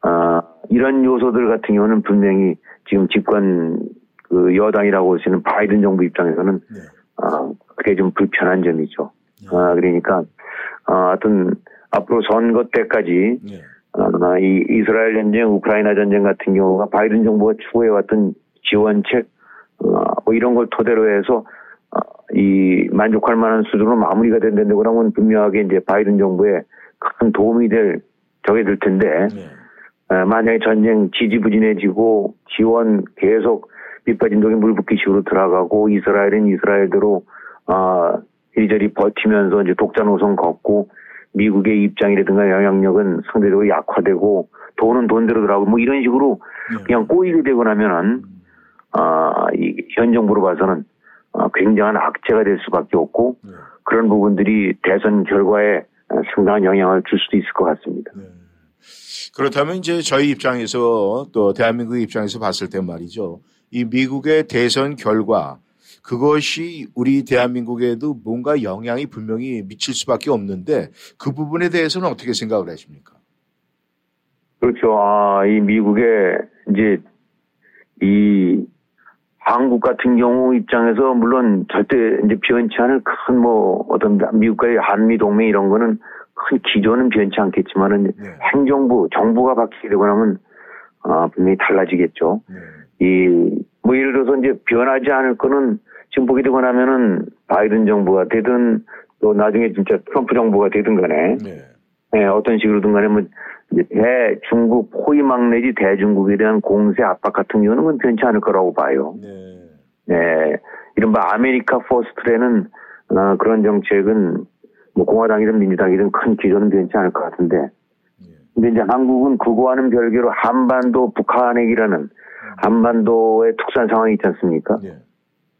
아, 이런 요소들 같은 경우는 분명히 지금 집권 그 여당이라고 할 수 있는 바이든 정부 입장에서는 아, 그게 좀 불편한 점이죠. 아, 그러니까, 아, 하여튼 앞으로 선거 때까지 아, 이 이스라엘 전쟁, 우크라이나 전쟁 같은 경우가 바이든 정부가 추구해왔던 지원책, 어, 뭐 이런 걸 토대로 해서 어, 이 만족할 만한 수준으로 마무리가 된다고 그러면 분명하게 이제 바이든 정부에 큰 도움이 될 적이 될 텐데 어, 만약에 전쟁 지지부진해지고 지원 계속 밑빠진 독에 물 붓기 식으로 들어가고 이스라엘은 이스라엘대로 아 이리저리 버티면서 이제 독자 노선 걷고 미국의 입장이라든가 영향력은 상대적으로 약화되고 돈은 돈대로 들어가고 뭐 이런 식으로 그냥 꼬이게 되고 나면은 아, 이, 현 정부로 봐서는 어, 굉장한 악재가 될 수밖에 없고 네. 그런 부분들이 대선 결과에 상당한 영향을 줄 수도 있을 것 같습니다. 네. 그렇다면 이제 저희 입장에서 또 대한민국 입장에서 봤을 때 말이죠. 이 미국의 대선 결과 그것이 우리 대한민국에도 뭔가 영향이 분명히 미칠 수밖에 없는데 그 부분에 대해서는 어떻게 생각을 하십니까? 그렇죠. 아, 이 미국의 이제 이 한국 같은 경우 입장에서 물론 절대 이제 변치 않을 큰 뭐 어떤 미국과의 한미 동맹 이런 거는 큰 기조는 변치 않겠지만은 네. 행정부 정부가 바뀌게 되고 나면 아 분명히 달라지겠죠. 네. 이뭐 예를 들어서 이제 변하지 않을 거는 지금 보게 되고 나면은 바이든 정부가 되든 또 나중에 진짜 트럼프 정부가 되든 간에 네. 예, 어떤 식으로든 간에 뭐 대중국 포위망 내지 대중국에 대한 공세 압박 같은 경우는 그건 변치 않을 거라고 봐요. 네. 네, 이른바 America First라는 어, 그런 정책은 뭐 공화당이든 민주당이든 큰 기조는 변치 않을 것 같은데 네. 근데 이제 한국은 그거와는 별개로 한반도 북한핵이라는 한반도의 특수한 상황이 있지 않습니까? 네.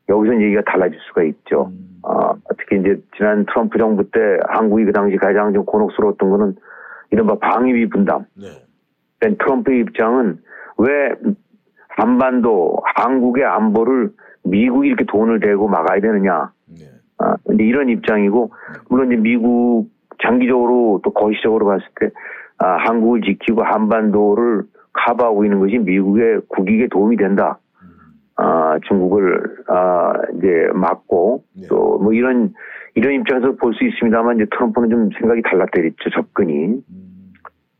여기서 얘기가 달라질 수가 있죠. 음. 어, 특히 이제 지난 트럼프 정부 때 한국이 그 당시 가장 좀 곤혹스러웠던 거는 이른바 방위비 분담. 네. 그러니까 트럼프의 입장은 왜 한반도, 한국의 안보를 미국이 이렇게 돈을 대고 막아야 되느냐. 네. 아, 근데 이런 입장이고, 물론 이제 미국 장기적으로 또 거시적으로 봤을 때, 아, 한국을 지키고 한반도를 커버하고 있는 것이 미국의 국익에 도움이 된다. 아, 중국을, 아, 이제 막고, 네. 또뭐 이런, 이런 입장에서 볼 수 있습니다만, 이제 트럼프는 좀 생각이 달랐대겠죠, 접근이. 음.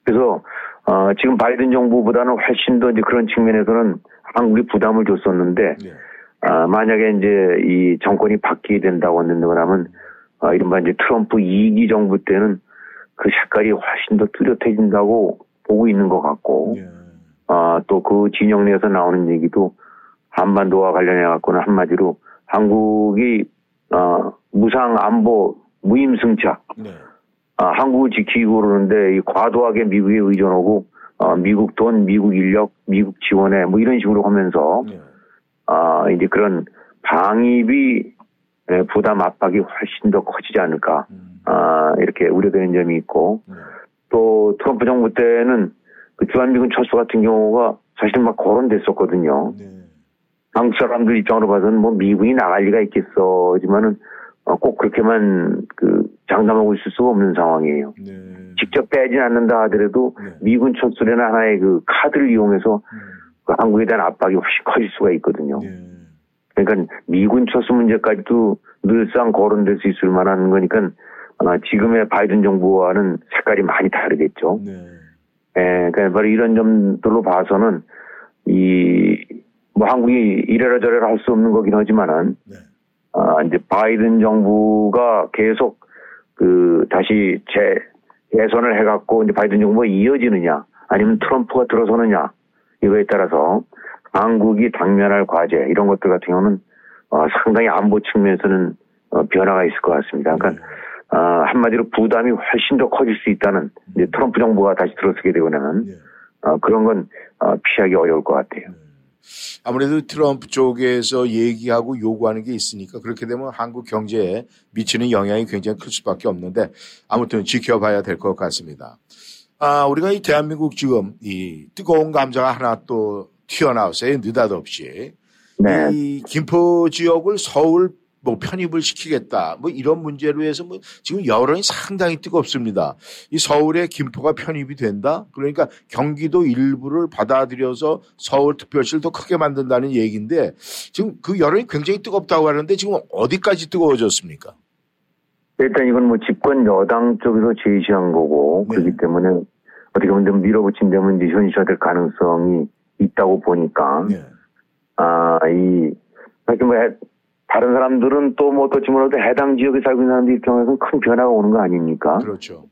그래서 어, 지금 바이든 정부보다는 훨씬 더 이제 그런 측면에서는 한국이 부담을 줬었는데 네. 아, 만약에 이제 이 정권이 바뀌게 된다고 한다면 어, 이른바 이제 트럼프 2기 정부 때는 그 색깔이 훨씬 더 뚜렷해진다고 보고 있는 것 같고 네. 아, 또 그 진영 내에서 나오는 얘기도 한반도와 관련해 갖고는 한마디로 한국이 어, 무상 안보 무임승차 네. 아, 한국을 지키고 그러는데 이 과도하게 미국에 의존하고 어, 미국 돈, 미국 인력, 미국 지원에 뭐 이런 식으로 하면서 네. 아, 이제 그런 방위비 에, 부담 압박이 훨씬 더 커지지 않을까 음. 아, 이렇게 우려되는 점이 있고 네. 또 트럼프 정부 때는 그 주한미군 철수 같은 경우가 사실 막 거론됐었거든요. 네. 한국 사람들 입장으로 봐서는 뭐 미군이 나갈 리가 있겠어. 하지만은 어, 꼭 그렇게만 그 장담하고 있을 수가 없는 상황이에요. 네. 직접 빼진 않는다 하더라도 네. 미군 철수라는 하나의 그 카드를 이용해서 음. 그 한국에 대한 압박이 훨씬 커질 수가 있거든요. 네. 그러니까 미군 철수 문제까지도 늘상 거론될 수 있을 만한 거니까 아마 지금의 바이든 정부와는 색깔이 많이 다르겠죠. 네. 예, 그러니까 바로 이런 점들로 봐서는 이, 뭐 한국이 이래라 저래라 할 수 없는 거긴 하지만은, 네. 아, 이제 바이든 정부가 계속 그 다시 재, 개선을 해갖고 이제 바이든 정부가 이어지느냐, 아니면 트럼프가 들어서느냐, 이거에 따라서 한국이 당면할 과제, 이런 것들 같은 경우는 어, 상당히 안보 측면에서는 어, 변화가 있을 것 같습니다. 그러니까 어, 한마디로 부담이 훨씬 더 커질 수 있다는 이제 트럼프 정부가 다시 들어서게 되고는 네. 어, 그런 건 어, 피하기 어려울 것 같아요. 아무래도 트럼프 쪽에서 얘기하고 요구하는 게 있으니까 그렇게 되면 한국 경제에 미치는 영향이 굉장히 클 수밖에 없는데 아무튼 지켜봐야 될 것 같습니다. 아, 우리가 이 대한민국 지금 이 뜨거운 감자가 하나 또 튀어나왔어요. 느닷없이. 네. 이 김포 지역을 서울 뭐 편입을 시키겠다. 뭐 이런 문제로 해서 뭐 지금 여론이 상당히 뜨겁습니다. 이 서울에 김포가 편입이 된다. 그러니까 경기도 일부를 받아들여서 서울 특별시를 더 크게 만든다는 얘기인데 지금 그 여론이 굉장히 뜨겁다고 하는데 지금 어디까지 뜨거워졌습니까? 일단 이건 뭐 집권 여당 쪽에서 제시한 거고 네. 그렇기 때문에 어떻게 보면 좀 밀어붙인다면 이제 현실화될 가능성이 있다고 보니까 네. 아, 이, 사실 뭐, 해- 다른 사람들은 또 뭐 어떨지 몰라도 해당 지역에 살고 있는 사람들 입장에서는 큰 변화가 오는 거 아닙니까? 그렇죠.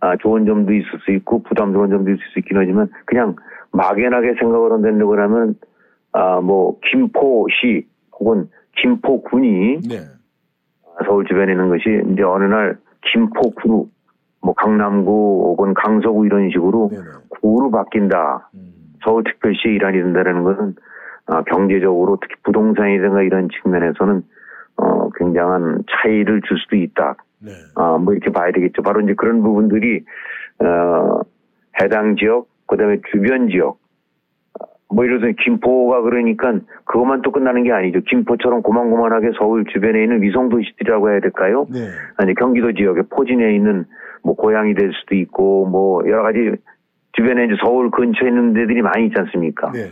아, 좋은 점도 있을 수 있고, 부담스러운 점도 있을 수 있긴 하지만, 그냥 막연하게 생각을 한다고 하면, 아, 뭐, 김포시, 혹은 김포군이 네. 서울 주변에 있는 것이 이제 어느 날 김포구, 뭐 강남구 혹은 강서구 이런 식으로 네네. 구로 바뀐다. 음. 서울특별시의 일환이 된다는 것은 아, 경제적으로 특히 부동산이든가 이런 측면에서는 어, 굉장한 차이를 줄 수도 있다. 네. 아, 뭐 이렇게 봐야 되겠죠. 바로 이제 그런 부분들이 어, 해당 지역, 그다음에 주변 지역, 뭐 예를 들어서 김포가 그러니까 그것만 또 끝나는 게 아니죠. 김포처럼 고만고만하게 서울 주변에 있는 위성 도시들이라고 해야 될까요? 네. 아니 경기도 지역에 포진해 있는 뭐 고향이 될 수도 있고 뭐 여러 가지 주변에 이제 서울 근처에 있는 데들이 많이 있지 않습니까? 네.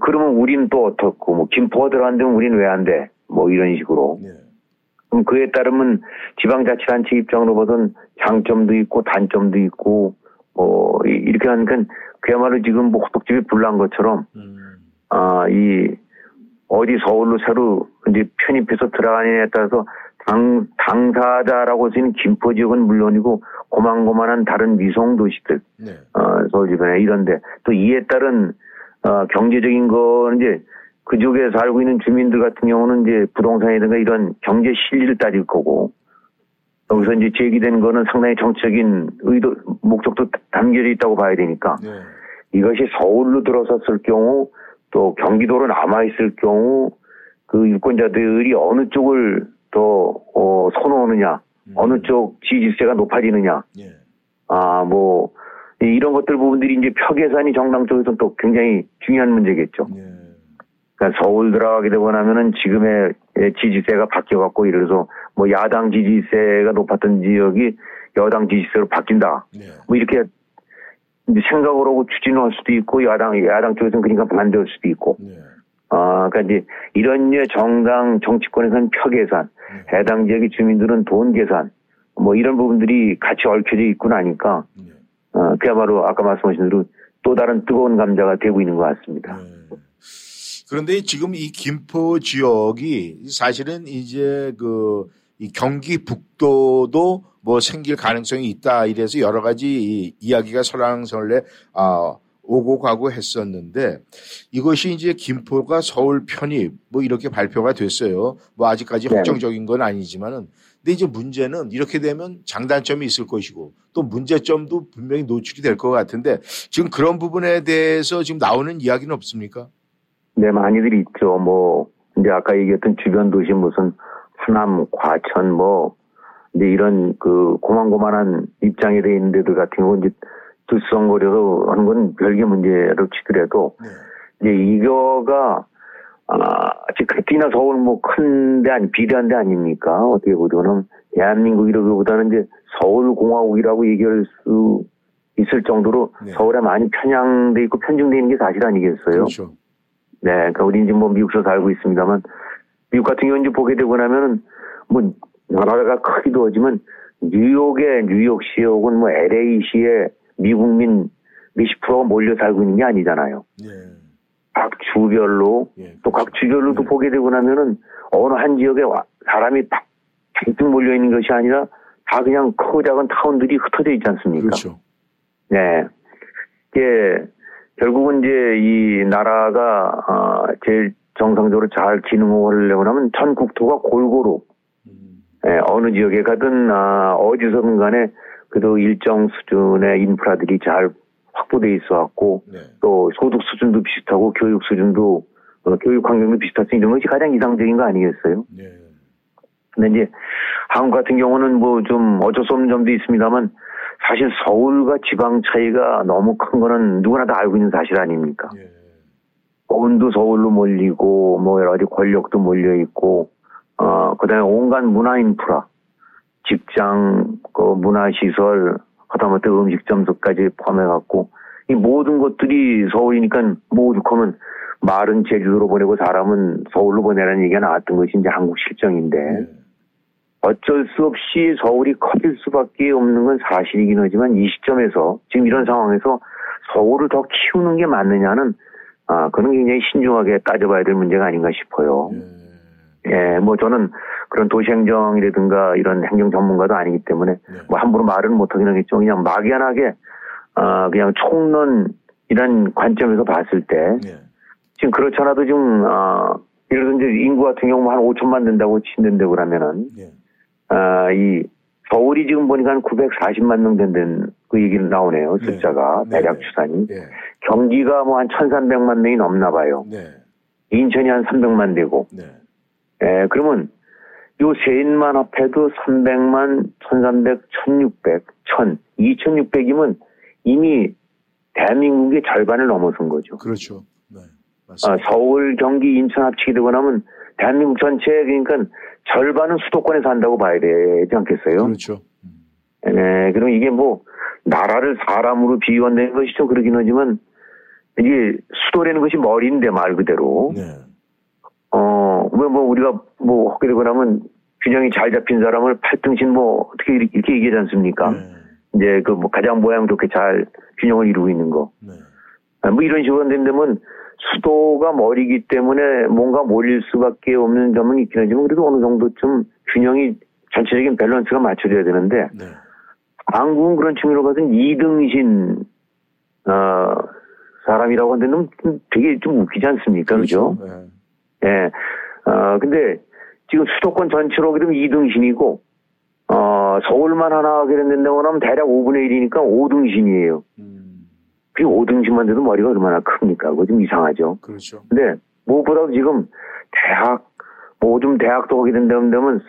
그러면 우리는 또 어떻고 뭐 김포가 들어간다면 우리는 왜안 돼? 뭐 이런 식으로. 네. 그럼 그에 따르면 지방자치단체 입장으로 보던 장점도 있고 단점도 있고 뭐 이- 이렇게 하니까 그야말로 지금 뭐 호떡집이 불난 것처럼 음. 아 이 어디 서울로 새로 이제 편입해서 들어가느냐에 따라서 당 당사자라고 있는 김포 지역은 물론이고 고만고만한 다른 위성 도시들 네. 어, 서울 주변에 이런데 또 이에 따른 어, 경제적인 거는 이제 그쪽에 살고 있는 주민들 같은 경우는 이제 부동산이든가 이런 경제 실리를 따질 거고 여기서 이제 제기된 거는 상당히 정책적인 의도 목적도 담겨져 있다고 봐야 되니까 네. 이것이 서울로 들어섰을 경우 또 경기도로 남아 있을 경우 그 유권자들이 어느 쪽을 더 어, 선호하느냐 어느 쪽 지지세가 높아지느냐 예. 아, 뭐, 이- 이런 것들 부분들이 이제 표 계산이 정당 쪽에서는 또 굉장히 중요한 문제겠죠. 그러니까 서울 들어가게 되고 나면은 지금의 예, 지지세가 바뀌어갖고 이래서 뭐 야당 지지세가 높았던 지역이 여당 지지세로 바뀐다. 뭐 이렇게 생각을 하고 추진할 수도 있고 야당, 야당 쪽에서는 그러니까 반대할 수도 있고. 아, 그러니까 이제 이런 류의 정당 정치권에서는 표 계산, 해당 지역의 주민들은 돈 계산, 뭐 이런 부분들이 같이 얽혀져 있고 나니까, 어, 그야말로 아까 말씀하신 대로 또 다른 뜨거운 감자가 되고 있는 것 같습니다. 그런데 지금 이 김포 지역이 사실은 이제 그 이 경기 북도도 뭐 생길 가능성이 있다 이래서 여러 가지 이 이야기가 설랑설레 아 오고 가고 했었는데 이것이 이제 김포가 서울 편입 뭐 이렇게 발표가 됐어요. 뭐 아직까지 네. 확정적인 건 아니지만은 근데 이제 문제는 이렇게 되면 장단점이 있을 것이고 또 문제점도 분명히 노출이 될 것 같은데 지금 그런 부분에 대해서 지금 나오는 이야기는 없습니까? 네, 많이들 있죠. 뭐, 이제 아까 얘기했던 주변 도시 무슨 하남, 과천 뭐, 이제 이런 그 고만고만한 입장에 돼 있는 데들 같은 경우 이제 들썩거려서 하는 건 별개 문제로 치더라도 이제 이거가 아, 지금 특히나 서울 뭐 큰 데 아니 비대한 데 아닙니까? 어떻게 보면은 대한민국 이러기보다는 이제 서울공화국이라고 얘기할 수 있을 정도로 서울에 많이 편향돼 있고 편중돼 있는 게 사실 아니겠어요? 그렇죠. 네, 그러니까 우리 이제 뭐 미국서 살고 있습니다만 미국 같은 경우는 이제 보게 되고 나면은 뭐 나라가 크기도 하지만 뉴욕의 뉴욕시에 혹은 뭐 LA시에 미국민 몇십 프로가 몰려 살고 있는 게 아니잖아요. 각 주별로 또각 주별로도 보게 되고 나면은 어느 한 지역에 와- 사람이 팍 잔뜩 몰려 있는 것이 아니라 다 그냥 크고 작은 타운들이 흩어져 있지 않습니까? 그렇죠. 네. 이게 결국은 이제 이 나라가 아, 제일 정상적으로 잘 기능하려고 하면 전 국토가 골고루 예, 어느 지역에 가든 아, 어디서든 간에 그래도 일정 수준의 인프라들이 잘 확보돼 있어 갖고 또 소득 수준도 비슷하고 교육 수준도 어, 교육 환경도 비슷하서 이런 것이 가장 이상적인 거 아니겠어요? 근데 이제 한국 같은 경우는 뭐 좀 어쩔 수 없는 점도 있습니다만 사실 서울과 지방 차이가 너무 큰 거는 누구나 다 알고 있는 사실 아닙니까? 돈도 서울로 몰리고 뭐 여러 가지 권력도 몰려 있고 어 그다음에 온갖 문화 인프라, 직장, 그 문화 시설, 하다못해 음식점수까지 포함해 갖고 이 모든 것들이 서울이니까 모두 하면 말은 제주도로 보내고 사람은 서울로 보내라는 얘기가 나왔던 것이 이제 한국 실정인데 어쩔 수 없이 서울이 커질 수밖에 없는 건 사실이긴 하지만 이 시점에서 지금 이런 상황에서 서울을 더 키우는 게 맞느냐는 아 그는 굉장히 신중하게 따져봐야 될 문제가 아닌가 싶어요. 예, 뭐 저는 그런 도시행정이라든가 이런 행정 전문가도 아니기 때문에 뭐 함부로 말은 못하긴 하겠죠. 그냥 막연하게 아 그냥 총론이란 관점에서 봤을 때 지금 그렇잖아도 지금 아 예를 들어 이제 인구 같은 경우 한 5천만 된다고 친댄데 그러면은 아이 서울이 지금 보니까 한 940만 명 된다는 그 얘기는 나오네요. 숫자가 대략 추산이. 경기가 뭐 한 1,300만 명이 넘나 봐요. 인천이 한 300만 되고, 네. 예, 그러면 요 셋만 합해도 300만, 1300, 1600, 1000, 2600이면 이미 대한민국의 절반을 넘어선 거죠. 그렇죠. 네. 아, 서울, 경기, 인천 합치게 되고 나면 대한민국 전체 그러니까 절반은 수도권에 산다고 봐야 되지 않겠어요? 그렇죠. 네, 그럼 이게 뭐 나라를 사람으로 비유한다는 것이 좀 그러긴 하지만 이게 수도라는 것이 머리인데 말 그대로. 네. 어, 뭐, 뭐, 우리가 뭐, 하게 되고 나면 균형이 잘 잡힌 사람을 팔등신 뭐, 어떻게 이렇게, 이렇게 얘기하지 않습니까? 이제 그 뭐 가장 모양 좋게 잘 균형을 이루고 있는 거. 아, 뭐 이런 식으로 된다면 수도가 머리기 때문에 뭔가 몰릴 수밖에 없는 점은 있긴 하지만 그래도 어느 정도 좀 균형이 전체적인 밸런스가 맞춰져야 되는데 한국은 그런 측면으로 봐서는 이등신 어, 사람이라고 하는데 좀 되게 좀 웃기지 않습니까? 그죠? 예. 어, 근데 지금 수도권 전체로 그러면 2등신이고, 어, 서울만 하나 하게 된다고 하면 대략 5분의 1이니까 5등신이에요. 그 5등신만 돼도 머리가 얼마나 큽니까? 그거 좀 이상하죠. 그렇죠. 근데 무엇보다도 지금 대학, 뭐 좀 대학도 하게 된다면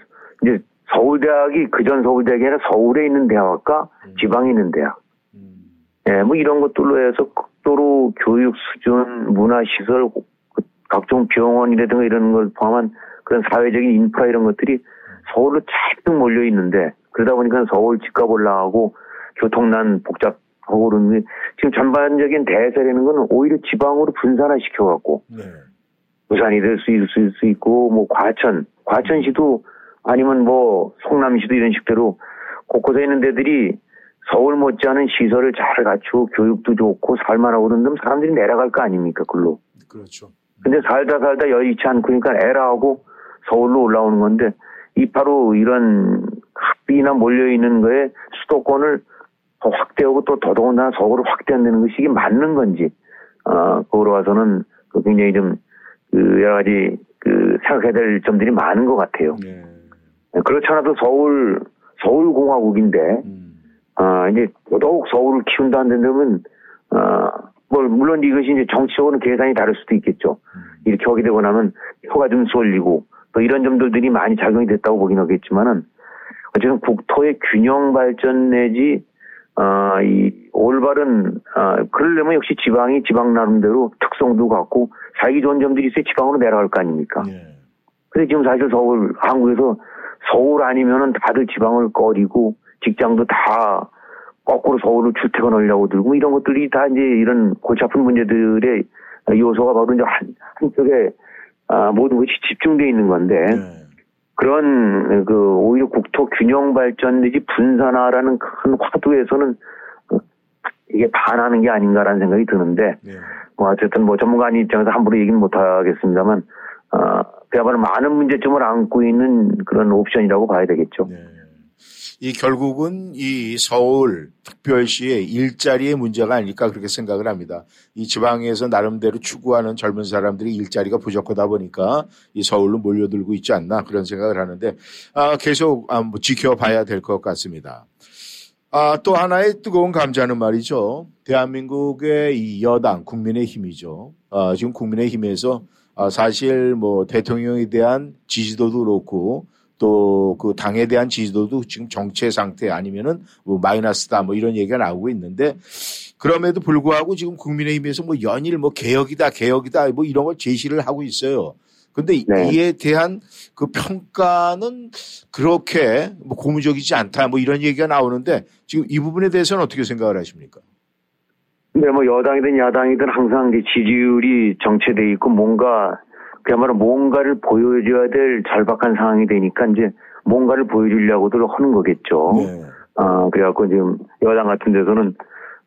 이제 서울대학이 그전 서울대학이 아니라 서울에 있는 대학과 지방에 있는 대학. 예, 뭐 이런 것들로 해서 극도로 교육 수준, 문화시설, 그 각종 병원이라든가 이런 걸 포함한 그런 사회적인 인프라 이런 것들이 서울로 잔뜩 몰려 있는데 그러다 보니까 서울 집값 올라가고 교통난 복잡하고 그러는데 지금 전반적인 대세라는 건 오히려 지방으로 분산화 시켜갖고 부산이 될 수 있을 수 있고 뭐 과천, 과천시도 아니면 뭐 성남시도 이런 식대로 곳곳에 있는 데들이 서울 못지않은 시설을 잘 갖추고 교육도 좋고 살만하고 그런다면 사람들이 내려갈 거 아닙니까, 글로. 그렇죠. 근데 살다 살다 여의치 않고 그러니까 에라하고 서울로 올라오는 건데 이 바로 이런 학비나 몰려있는 거에 수도권을 더 확대하고 또 더더군다나 서울을 확대한다는 것이 이게 맞는 건지, 어, 거기로 와서는 그 굉장히 좀, 그 여러 가지 그 생각해야 될 점들이 많은 것 같아요. 그렇지 않아도 서울, 서울공화국인데, 아, 이제 더더욱 서울을 키운다 한다면, 아, 뭐, 물론 이것이 이제 정치적으로는 계산이 다를 수도 있겠죠. 이렇게 하게 되고 나면 혀가 좀 쏠리고, 또 이런 점들이 많이 작용이 됐다고 보긴 하겠지만은, 어쨌든 국토의 균형 발전 내지, 아, 이, 올바른, 아, 그러려면 역시 지방이 지방 나름대로 특성도 갖고, 살기 좋은 점들이 있어야 지방으로 내려갈 거 아닙니까? 근데 지금 사실 서울, 한국에서 서울 아니면은 다들 지방을 꺼리고, 직장도 다 거꾸로 서울을 주택을 하려고 들고 이런 것들이 다 이제 이런 골치 아픈 문제들의 요소가 바로 이제 한, 한쪽에 아, 모든 것이 집중되어 있는 건데 그런 그 오히려 국토 균형 발전 내지 분산화라는 큰 화두에서는 그 이게 반하는 게 아닌가라는 생각이 드는데 뭐 어쨌든 뭐 전문가 아닌 입장에서 함부로 얘기는 못 하겠습니다만 어, 그야말로 많은 문제점을 안고 있는 그런 옵션이라고 봐야 되겠죠. 이 결국은 이 서울 특별시의 일자리의 문제가 아닐까 그렇게 생각을 합니다. 이 지방에서 나름대로 추구하는 젊은 사람들이 일자리가 부족하다 보니까 이 서울로 몰려들고 있지 않나 그런 생각을 하는데 아, 계속 아, 뭐 지켜봐야 될 것 같습니다. 아, 또 하나의 뜨거운 감자는 말이죠. 대한민국의 이 여당 국민의 힘이죠. 아, 지금 국민의 힘에서 아, 사실 뭐 대통령에 대한 지지도도 그렇고 또 그 당에 대한 지지도도 지금 정체 상태 아니면은 뭐 마이너스다 뭐 이런 얘기가 나오고 있는데 그럼에도 불구하고 지금 국민의힘에서 뭐 연일 뭐 개혁이다 개혁이다 뭐 이런 걸 제시를 하고 있어요. 근데 이에 대한 그 평가는 그렇게 뭐 고무적이지 않다 뭐 이런 얘기가 나오는데 지금 이 부분에 대해서는 어떻게 생각을 하십니까? 근데 뭐 여당이든 야당이든 항상 지지율이 정체돼 있고 뭔가 그야말로 뭔가를 보여줘야 될 절박한 상황이 되니까 이제 뭔가를 보여주려고들 하는 거겠죠. 아, 그래갖고 지금 여당 같은 데서는,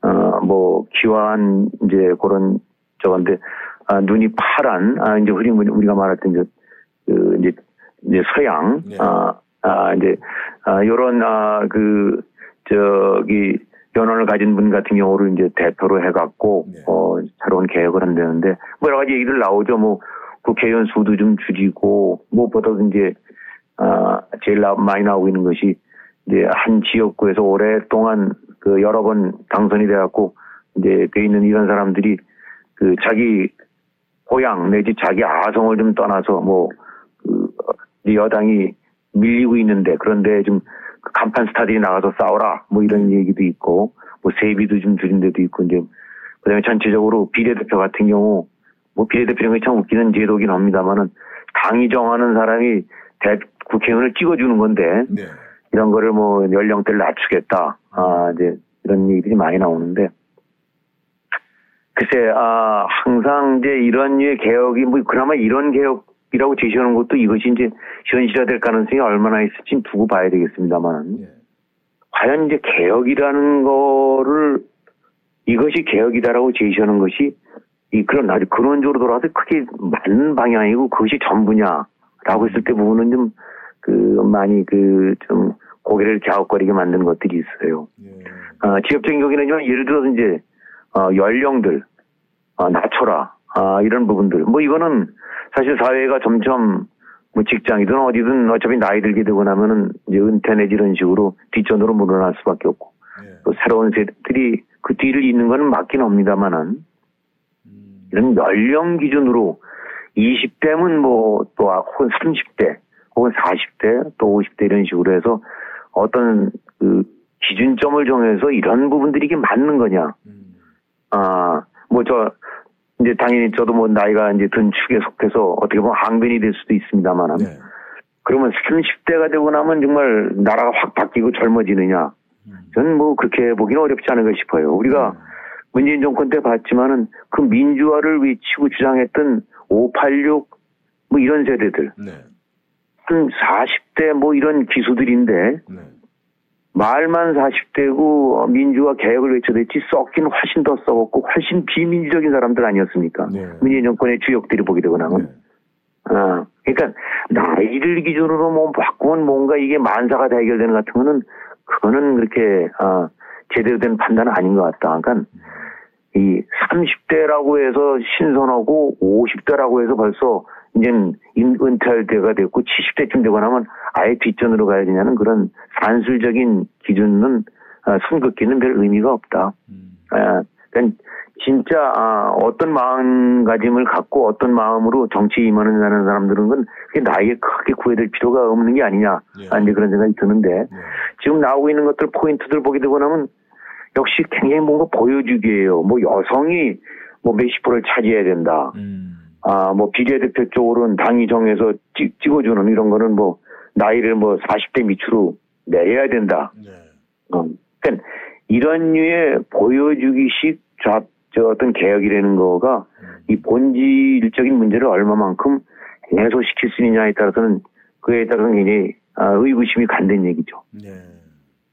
어, 뭐, 기와한 이제 그런, 저건데, 아, 눈이 파란, 아, 이제 우리, 우리가 말했던 이제, 그, 이제, 이제 서양, 아, 아, 이제, 아, 요런, 아, 그, 저기, 연원을 가진 분 같은 경우를 이제 대표로 해갖고, 어, 새로운 개혁을 한다는데, 뭐 여러 가지 얘기들 나오죠. 뭐, 국회의원 수도 좀 줄이고, 무엇보다도 이제, 아, 제일 나, 많이 나오고 있는 것이, 이제 한 지역구에서 오랫동안 그 여러 번 당선이 돼갖고, 이제 돼 있는 이런 사람들이 그 자기 고향 내지 자기 아성을 좀 떠나서 뭐, 그, 어, 여당이 밀리고 있는데 그런데 좀그 간판 스타들이 나가서 싸워라 뭐 이런 얘기도 있고 뭐 세비도 좀 줄인 데도 있고 이제 그다음에 전체적으로 비례대표 같은 경우 뭐 비례대표는 참 웃기는 제도긴 합니다만은 당이 정하는 사람이 대, 국회의원을 찍어주는 건데 네. 이런 거를 뭐 연령대를 낮추겠다 아 이제 이런 얘기들이 많이 나오는데 글쎄 아 항상 이제 이런 류의 개혁이 뭐 그나마 이런 개혁 이라고 제시하는 것도 이것이 이제 현실화될 가능성이 얼마나 있을지 두고 봐야 되겠습니다만 예. 과연 이제 개혁이라는 거를 이것이 개혁이다라고 제시하는 것이 이 그런 아주 근원적으로 돌아가서 크게 맞는 방향이고 그것이 전부냐라고 했을 때 부분은 좀 그 많이 그 좀 고개를 갸웃거리게 만드는 것들이 있어요. 어, 지역적인 경우에는 예를 들어서 이제 어, 연령들 어, 낮춰라 아, 이런 부분들. 뭐 이거는 사실 사회가 점점 뭐 직장이든 어디든 어차피 나이 들게 되고 나면은 이제 은퇴 내지 이런 식으로 뒷전으로 물러날 수밖에 없고. 또 새로운 세대들이 그 뒤를 잇는 거는 맞긴 합니다만은 이런 연령 기준으로 20대면 뭐 또 혹은 30대 혹은 40대 또 50대 이런 식으로 해서 어떤 그 기준점을 정해서 이런 부분들이 이게 맞는 거냐. 아, 뭐 저 이제 당연히 저도 뭐 나이가 이제 든 축에 속해서 어떻게 보면 항변이 될 수도 있습니다만은 그러면 30대가 되고 나면 정말 나라가 확 바뀌고 젊어지느냐. 저는 뭐 그렇게 보기는 어렵지 않은가 싶어요. 우리가 문재인 정권 때 봤지만은 그 민주화를 외치고 주장했던 586 뭐 이런 세대들. 한 40대 뭐 이런 기수들인데 말만 40대고 민주화 개혁을 외쳐댔지 썩긴 훨씬 더 썩었고 훨씬 비민주적인 사람들 아니었습니까? 문재인 정권의 주역들이 보게 되고 나면. 아, 그러니까 나이를 기준으로 뭐 바꾸면 뭔가 이게 만사가 다 해결되는 것 같은 거는 그거는 그렇게 아, 제대로 된 판단은 아닌 것 같다. 그러니까 이 30대라고 해서 신선하고 50대라고 해서 벌써 이제는 은퇴할 때가 됐고 70대쯤 되고 나면 아예 뒷전으로 가야 되냐는 그런 산술적인 기준은 아, 손긋기는 별 의미가 없다. 아, 그러니까 진짜 아, 어떤 마음가짐을 갖고 어떤 마음으로 정치에 임하는 사람들은 건 그게 나이에 크게 구애될 필요가 없는 게 아니냐. 아, 이제 그런 생각이 드는데 지금 나오고 있는 것들 포인트들 보게 되고 나면 역시 굉장히 뭔가 보여주기예요. 뭐 여성이 뭐 몇십 프로를 차지해야 된다. 아, 뭐 비례대표 쪽으로는 당이 정해서 찍, 찍어주는 이런 거는 뭐 나이를 뭐 40대 밑으로 내려야 된다. 어, 그러니까 이런 류의 보여주기식 좌, 저 어떤 개혁이라는 거가 이 본질적인 문제를 얼마만큼 해소시킬 수 있느냐에 따라서는 그에 따라서는 굉장히 아, 의구심이 간다는 얘기죠.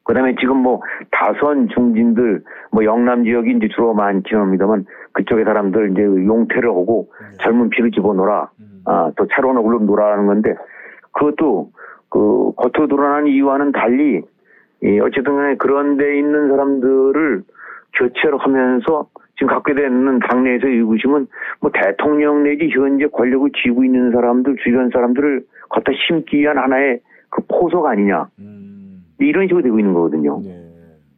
그 다음에 지금 뭐 다선 중진들 뭐 영남 지역이 이제 주로 많긴 합니다만 그쪽의 사람들 이제 용태를 하고 젊은 피를 집어넣어라. 아, 또 차로 너굴로 놀아라는 건데 그것도 그 겉으로 드러나는 이유와는 달리 이 어쨌든 간에 그런 데 있는 사람들을 교체를 하면서 지금 갖게 되는 당내에서 의구심은 뭐 대통령 내지 현재 권력을 쥐고 있는 사람들 주변 사람들을 갖다 심기 위한 하나의 그 포석 아니냐. 이런 식으로 되고 있는 거거든요.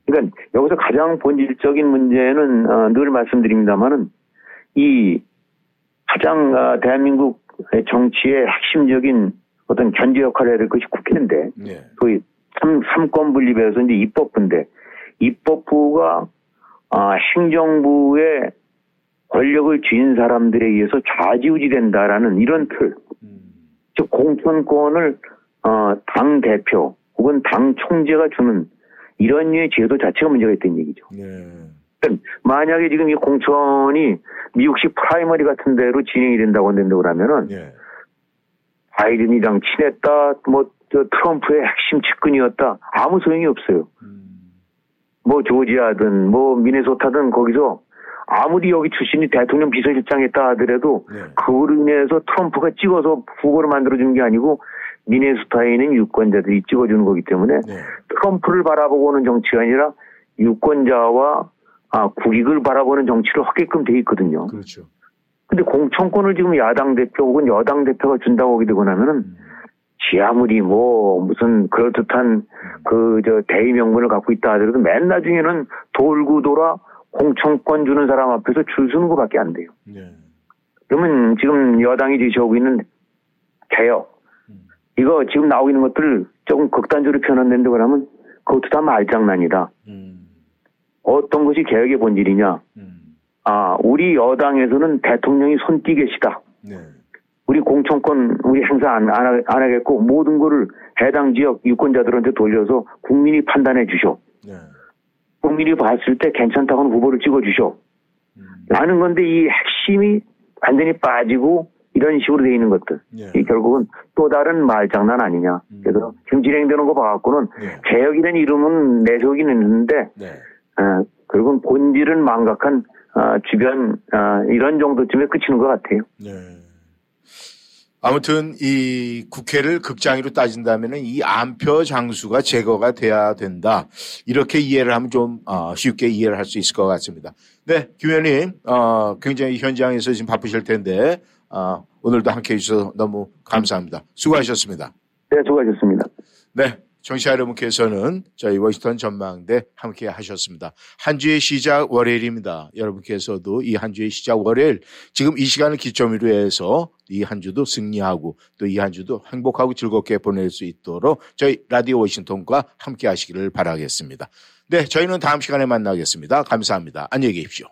그러니까 여기서 가장 본질적인 문제는 어, 늘 말씀드립니다만은 이 가장 어, 대한민국 정치의 핵심적인 어떤 견제 역할을 해야 될 것이 국회인데 그 삼, 삼권 분립에서 이제 입법부인데 입법부가 아, 행정부의 권력을 쥔 사람들에 의해서 좌지우지 된다라는 이런 틀, 즉 공천권을 어, 당 대표 혹은 당 총재가 주는 이런 류의 제도 자체가 문제가 있다는 얘기죠. 그러니까 만약에 지금 이 공천이 미국식 primary 같은 데로 진행이 된다고 된다고 그러면은 바이든이랑 친했다, 뭐, 저 트럼프의 핵심 측근이었다. 아무 소용이 없어요. 뭐, 조지아든, 뭐, 미네소타든 거기서 아무리 여기 출신이 대통령 비서실장 했다 하더라도 그로 인해서 트럼프가 찍어서 후보를 만들어주는 게 아니고 미네소타에 있는 유권자들이 찍어주는 거기 때문에 트럼프를 바라보고 오는 정치가 아니라 유권자와 아, 국익을 바라보는 정치를 하게끔 돼 있거든요. 그렇죠. 근데 공천권을 지금 야당 대표 혹은 여당 대표가 준다고 하게 되고 나면은 지 아무리 뭐 무슨 그럴듯한 그 저 대의 명분을 갖고 있다 하더라도 맨 나중에는 돌고 돌아 공천권 주는 사람 앞에서 줄 서는 것밖에 안 돼요. 그러면 지금 여당이 제시하고 있는 개혁 이거 지금 나오고 있는 것들 조금 극단적으로 표현한다고 하면 그것도 다 말장난이다. 어떤 것이 개혁의 본질이냐? 아 우리 여당에서는 대통령이 손띠 계시다. 우리 공천권 우리 행사 안, 안, 하- 안 하겠고 모든 거를 해당 지역 유권자들한테 돌려서 국민이 판단해 주쇼. 국민이 봤을 때 괜찮다고 하는 후보를 찍어 주쇼. 라는 건데 이 핵심이 완전히 빠지고 이런 식으로 돼 있는 것들. 이 결국은 또 다른 말장난 아니냐. 그래서 지금 진행되는 거 봐갖고는 개혁이라는 이름은 내세우긴 했는데 어, 결국은 본질은 망각한 어, 주변 어, 이런 정도쯤에 그치는 것 같아요. 아무튼 이 국회를 극장으로 따진다면 이 안표 장수가 제거가 돼야 된다. 이렇게 이해를 하면 좀 어, 쉽게 이해를 할 수 있을 것 같습니다. 네, 김 의원님 어, 굉장히 현장에서 지금 바쁘실 텐데 어, 오늘도 함께 해 주셔서 너무 감사합니다. 수고하셨습니다. 네, 수고하셨습니다. 네. 청취자 여러분께서는 저희 워싱턴 전망대 함께 하셨습니다. 한 주의 시작 월요일입니다. 여러분께서도 이 한 주의 시작 월요일 지금 이 시간을 기점으로 해서 이 한 주도 승리하고 또 이 한 주도 행복하고 즐겁게 보낼 수 있도록 저희 라디오 워싱턴과 함께 하시기를 바라겠습니다. 네, 저희는 다음 시간에 만나겠습니다. 감사합니다. 안녕히 계십시오.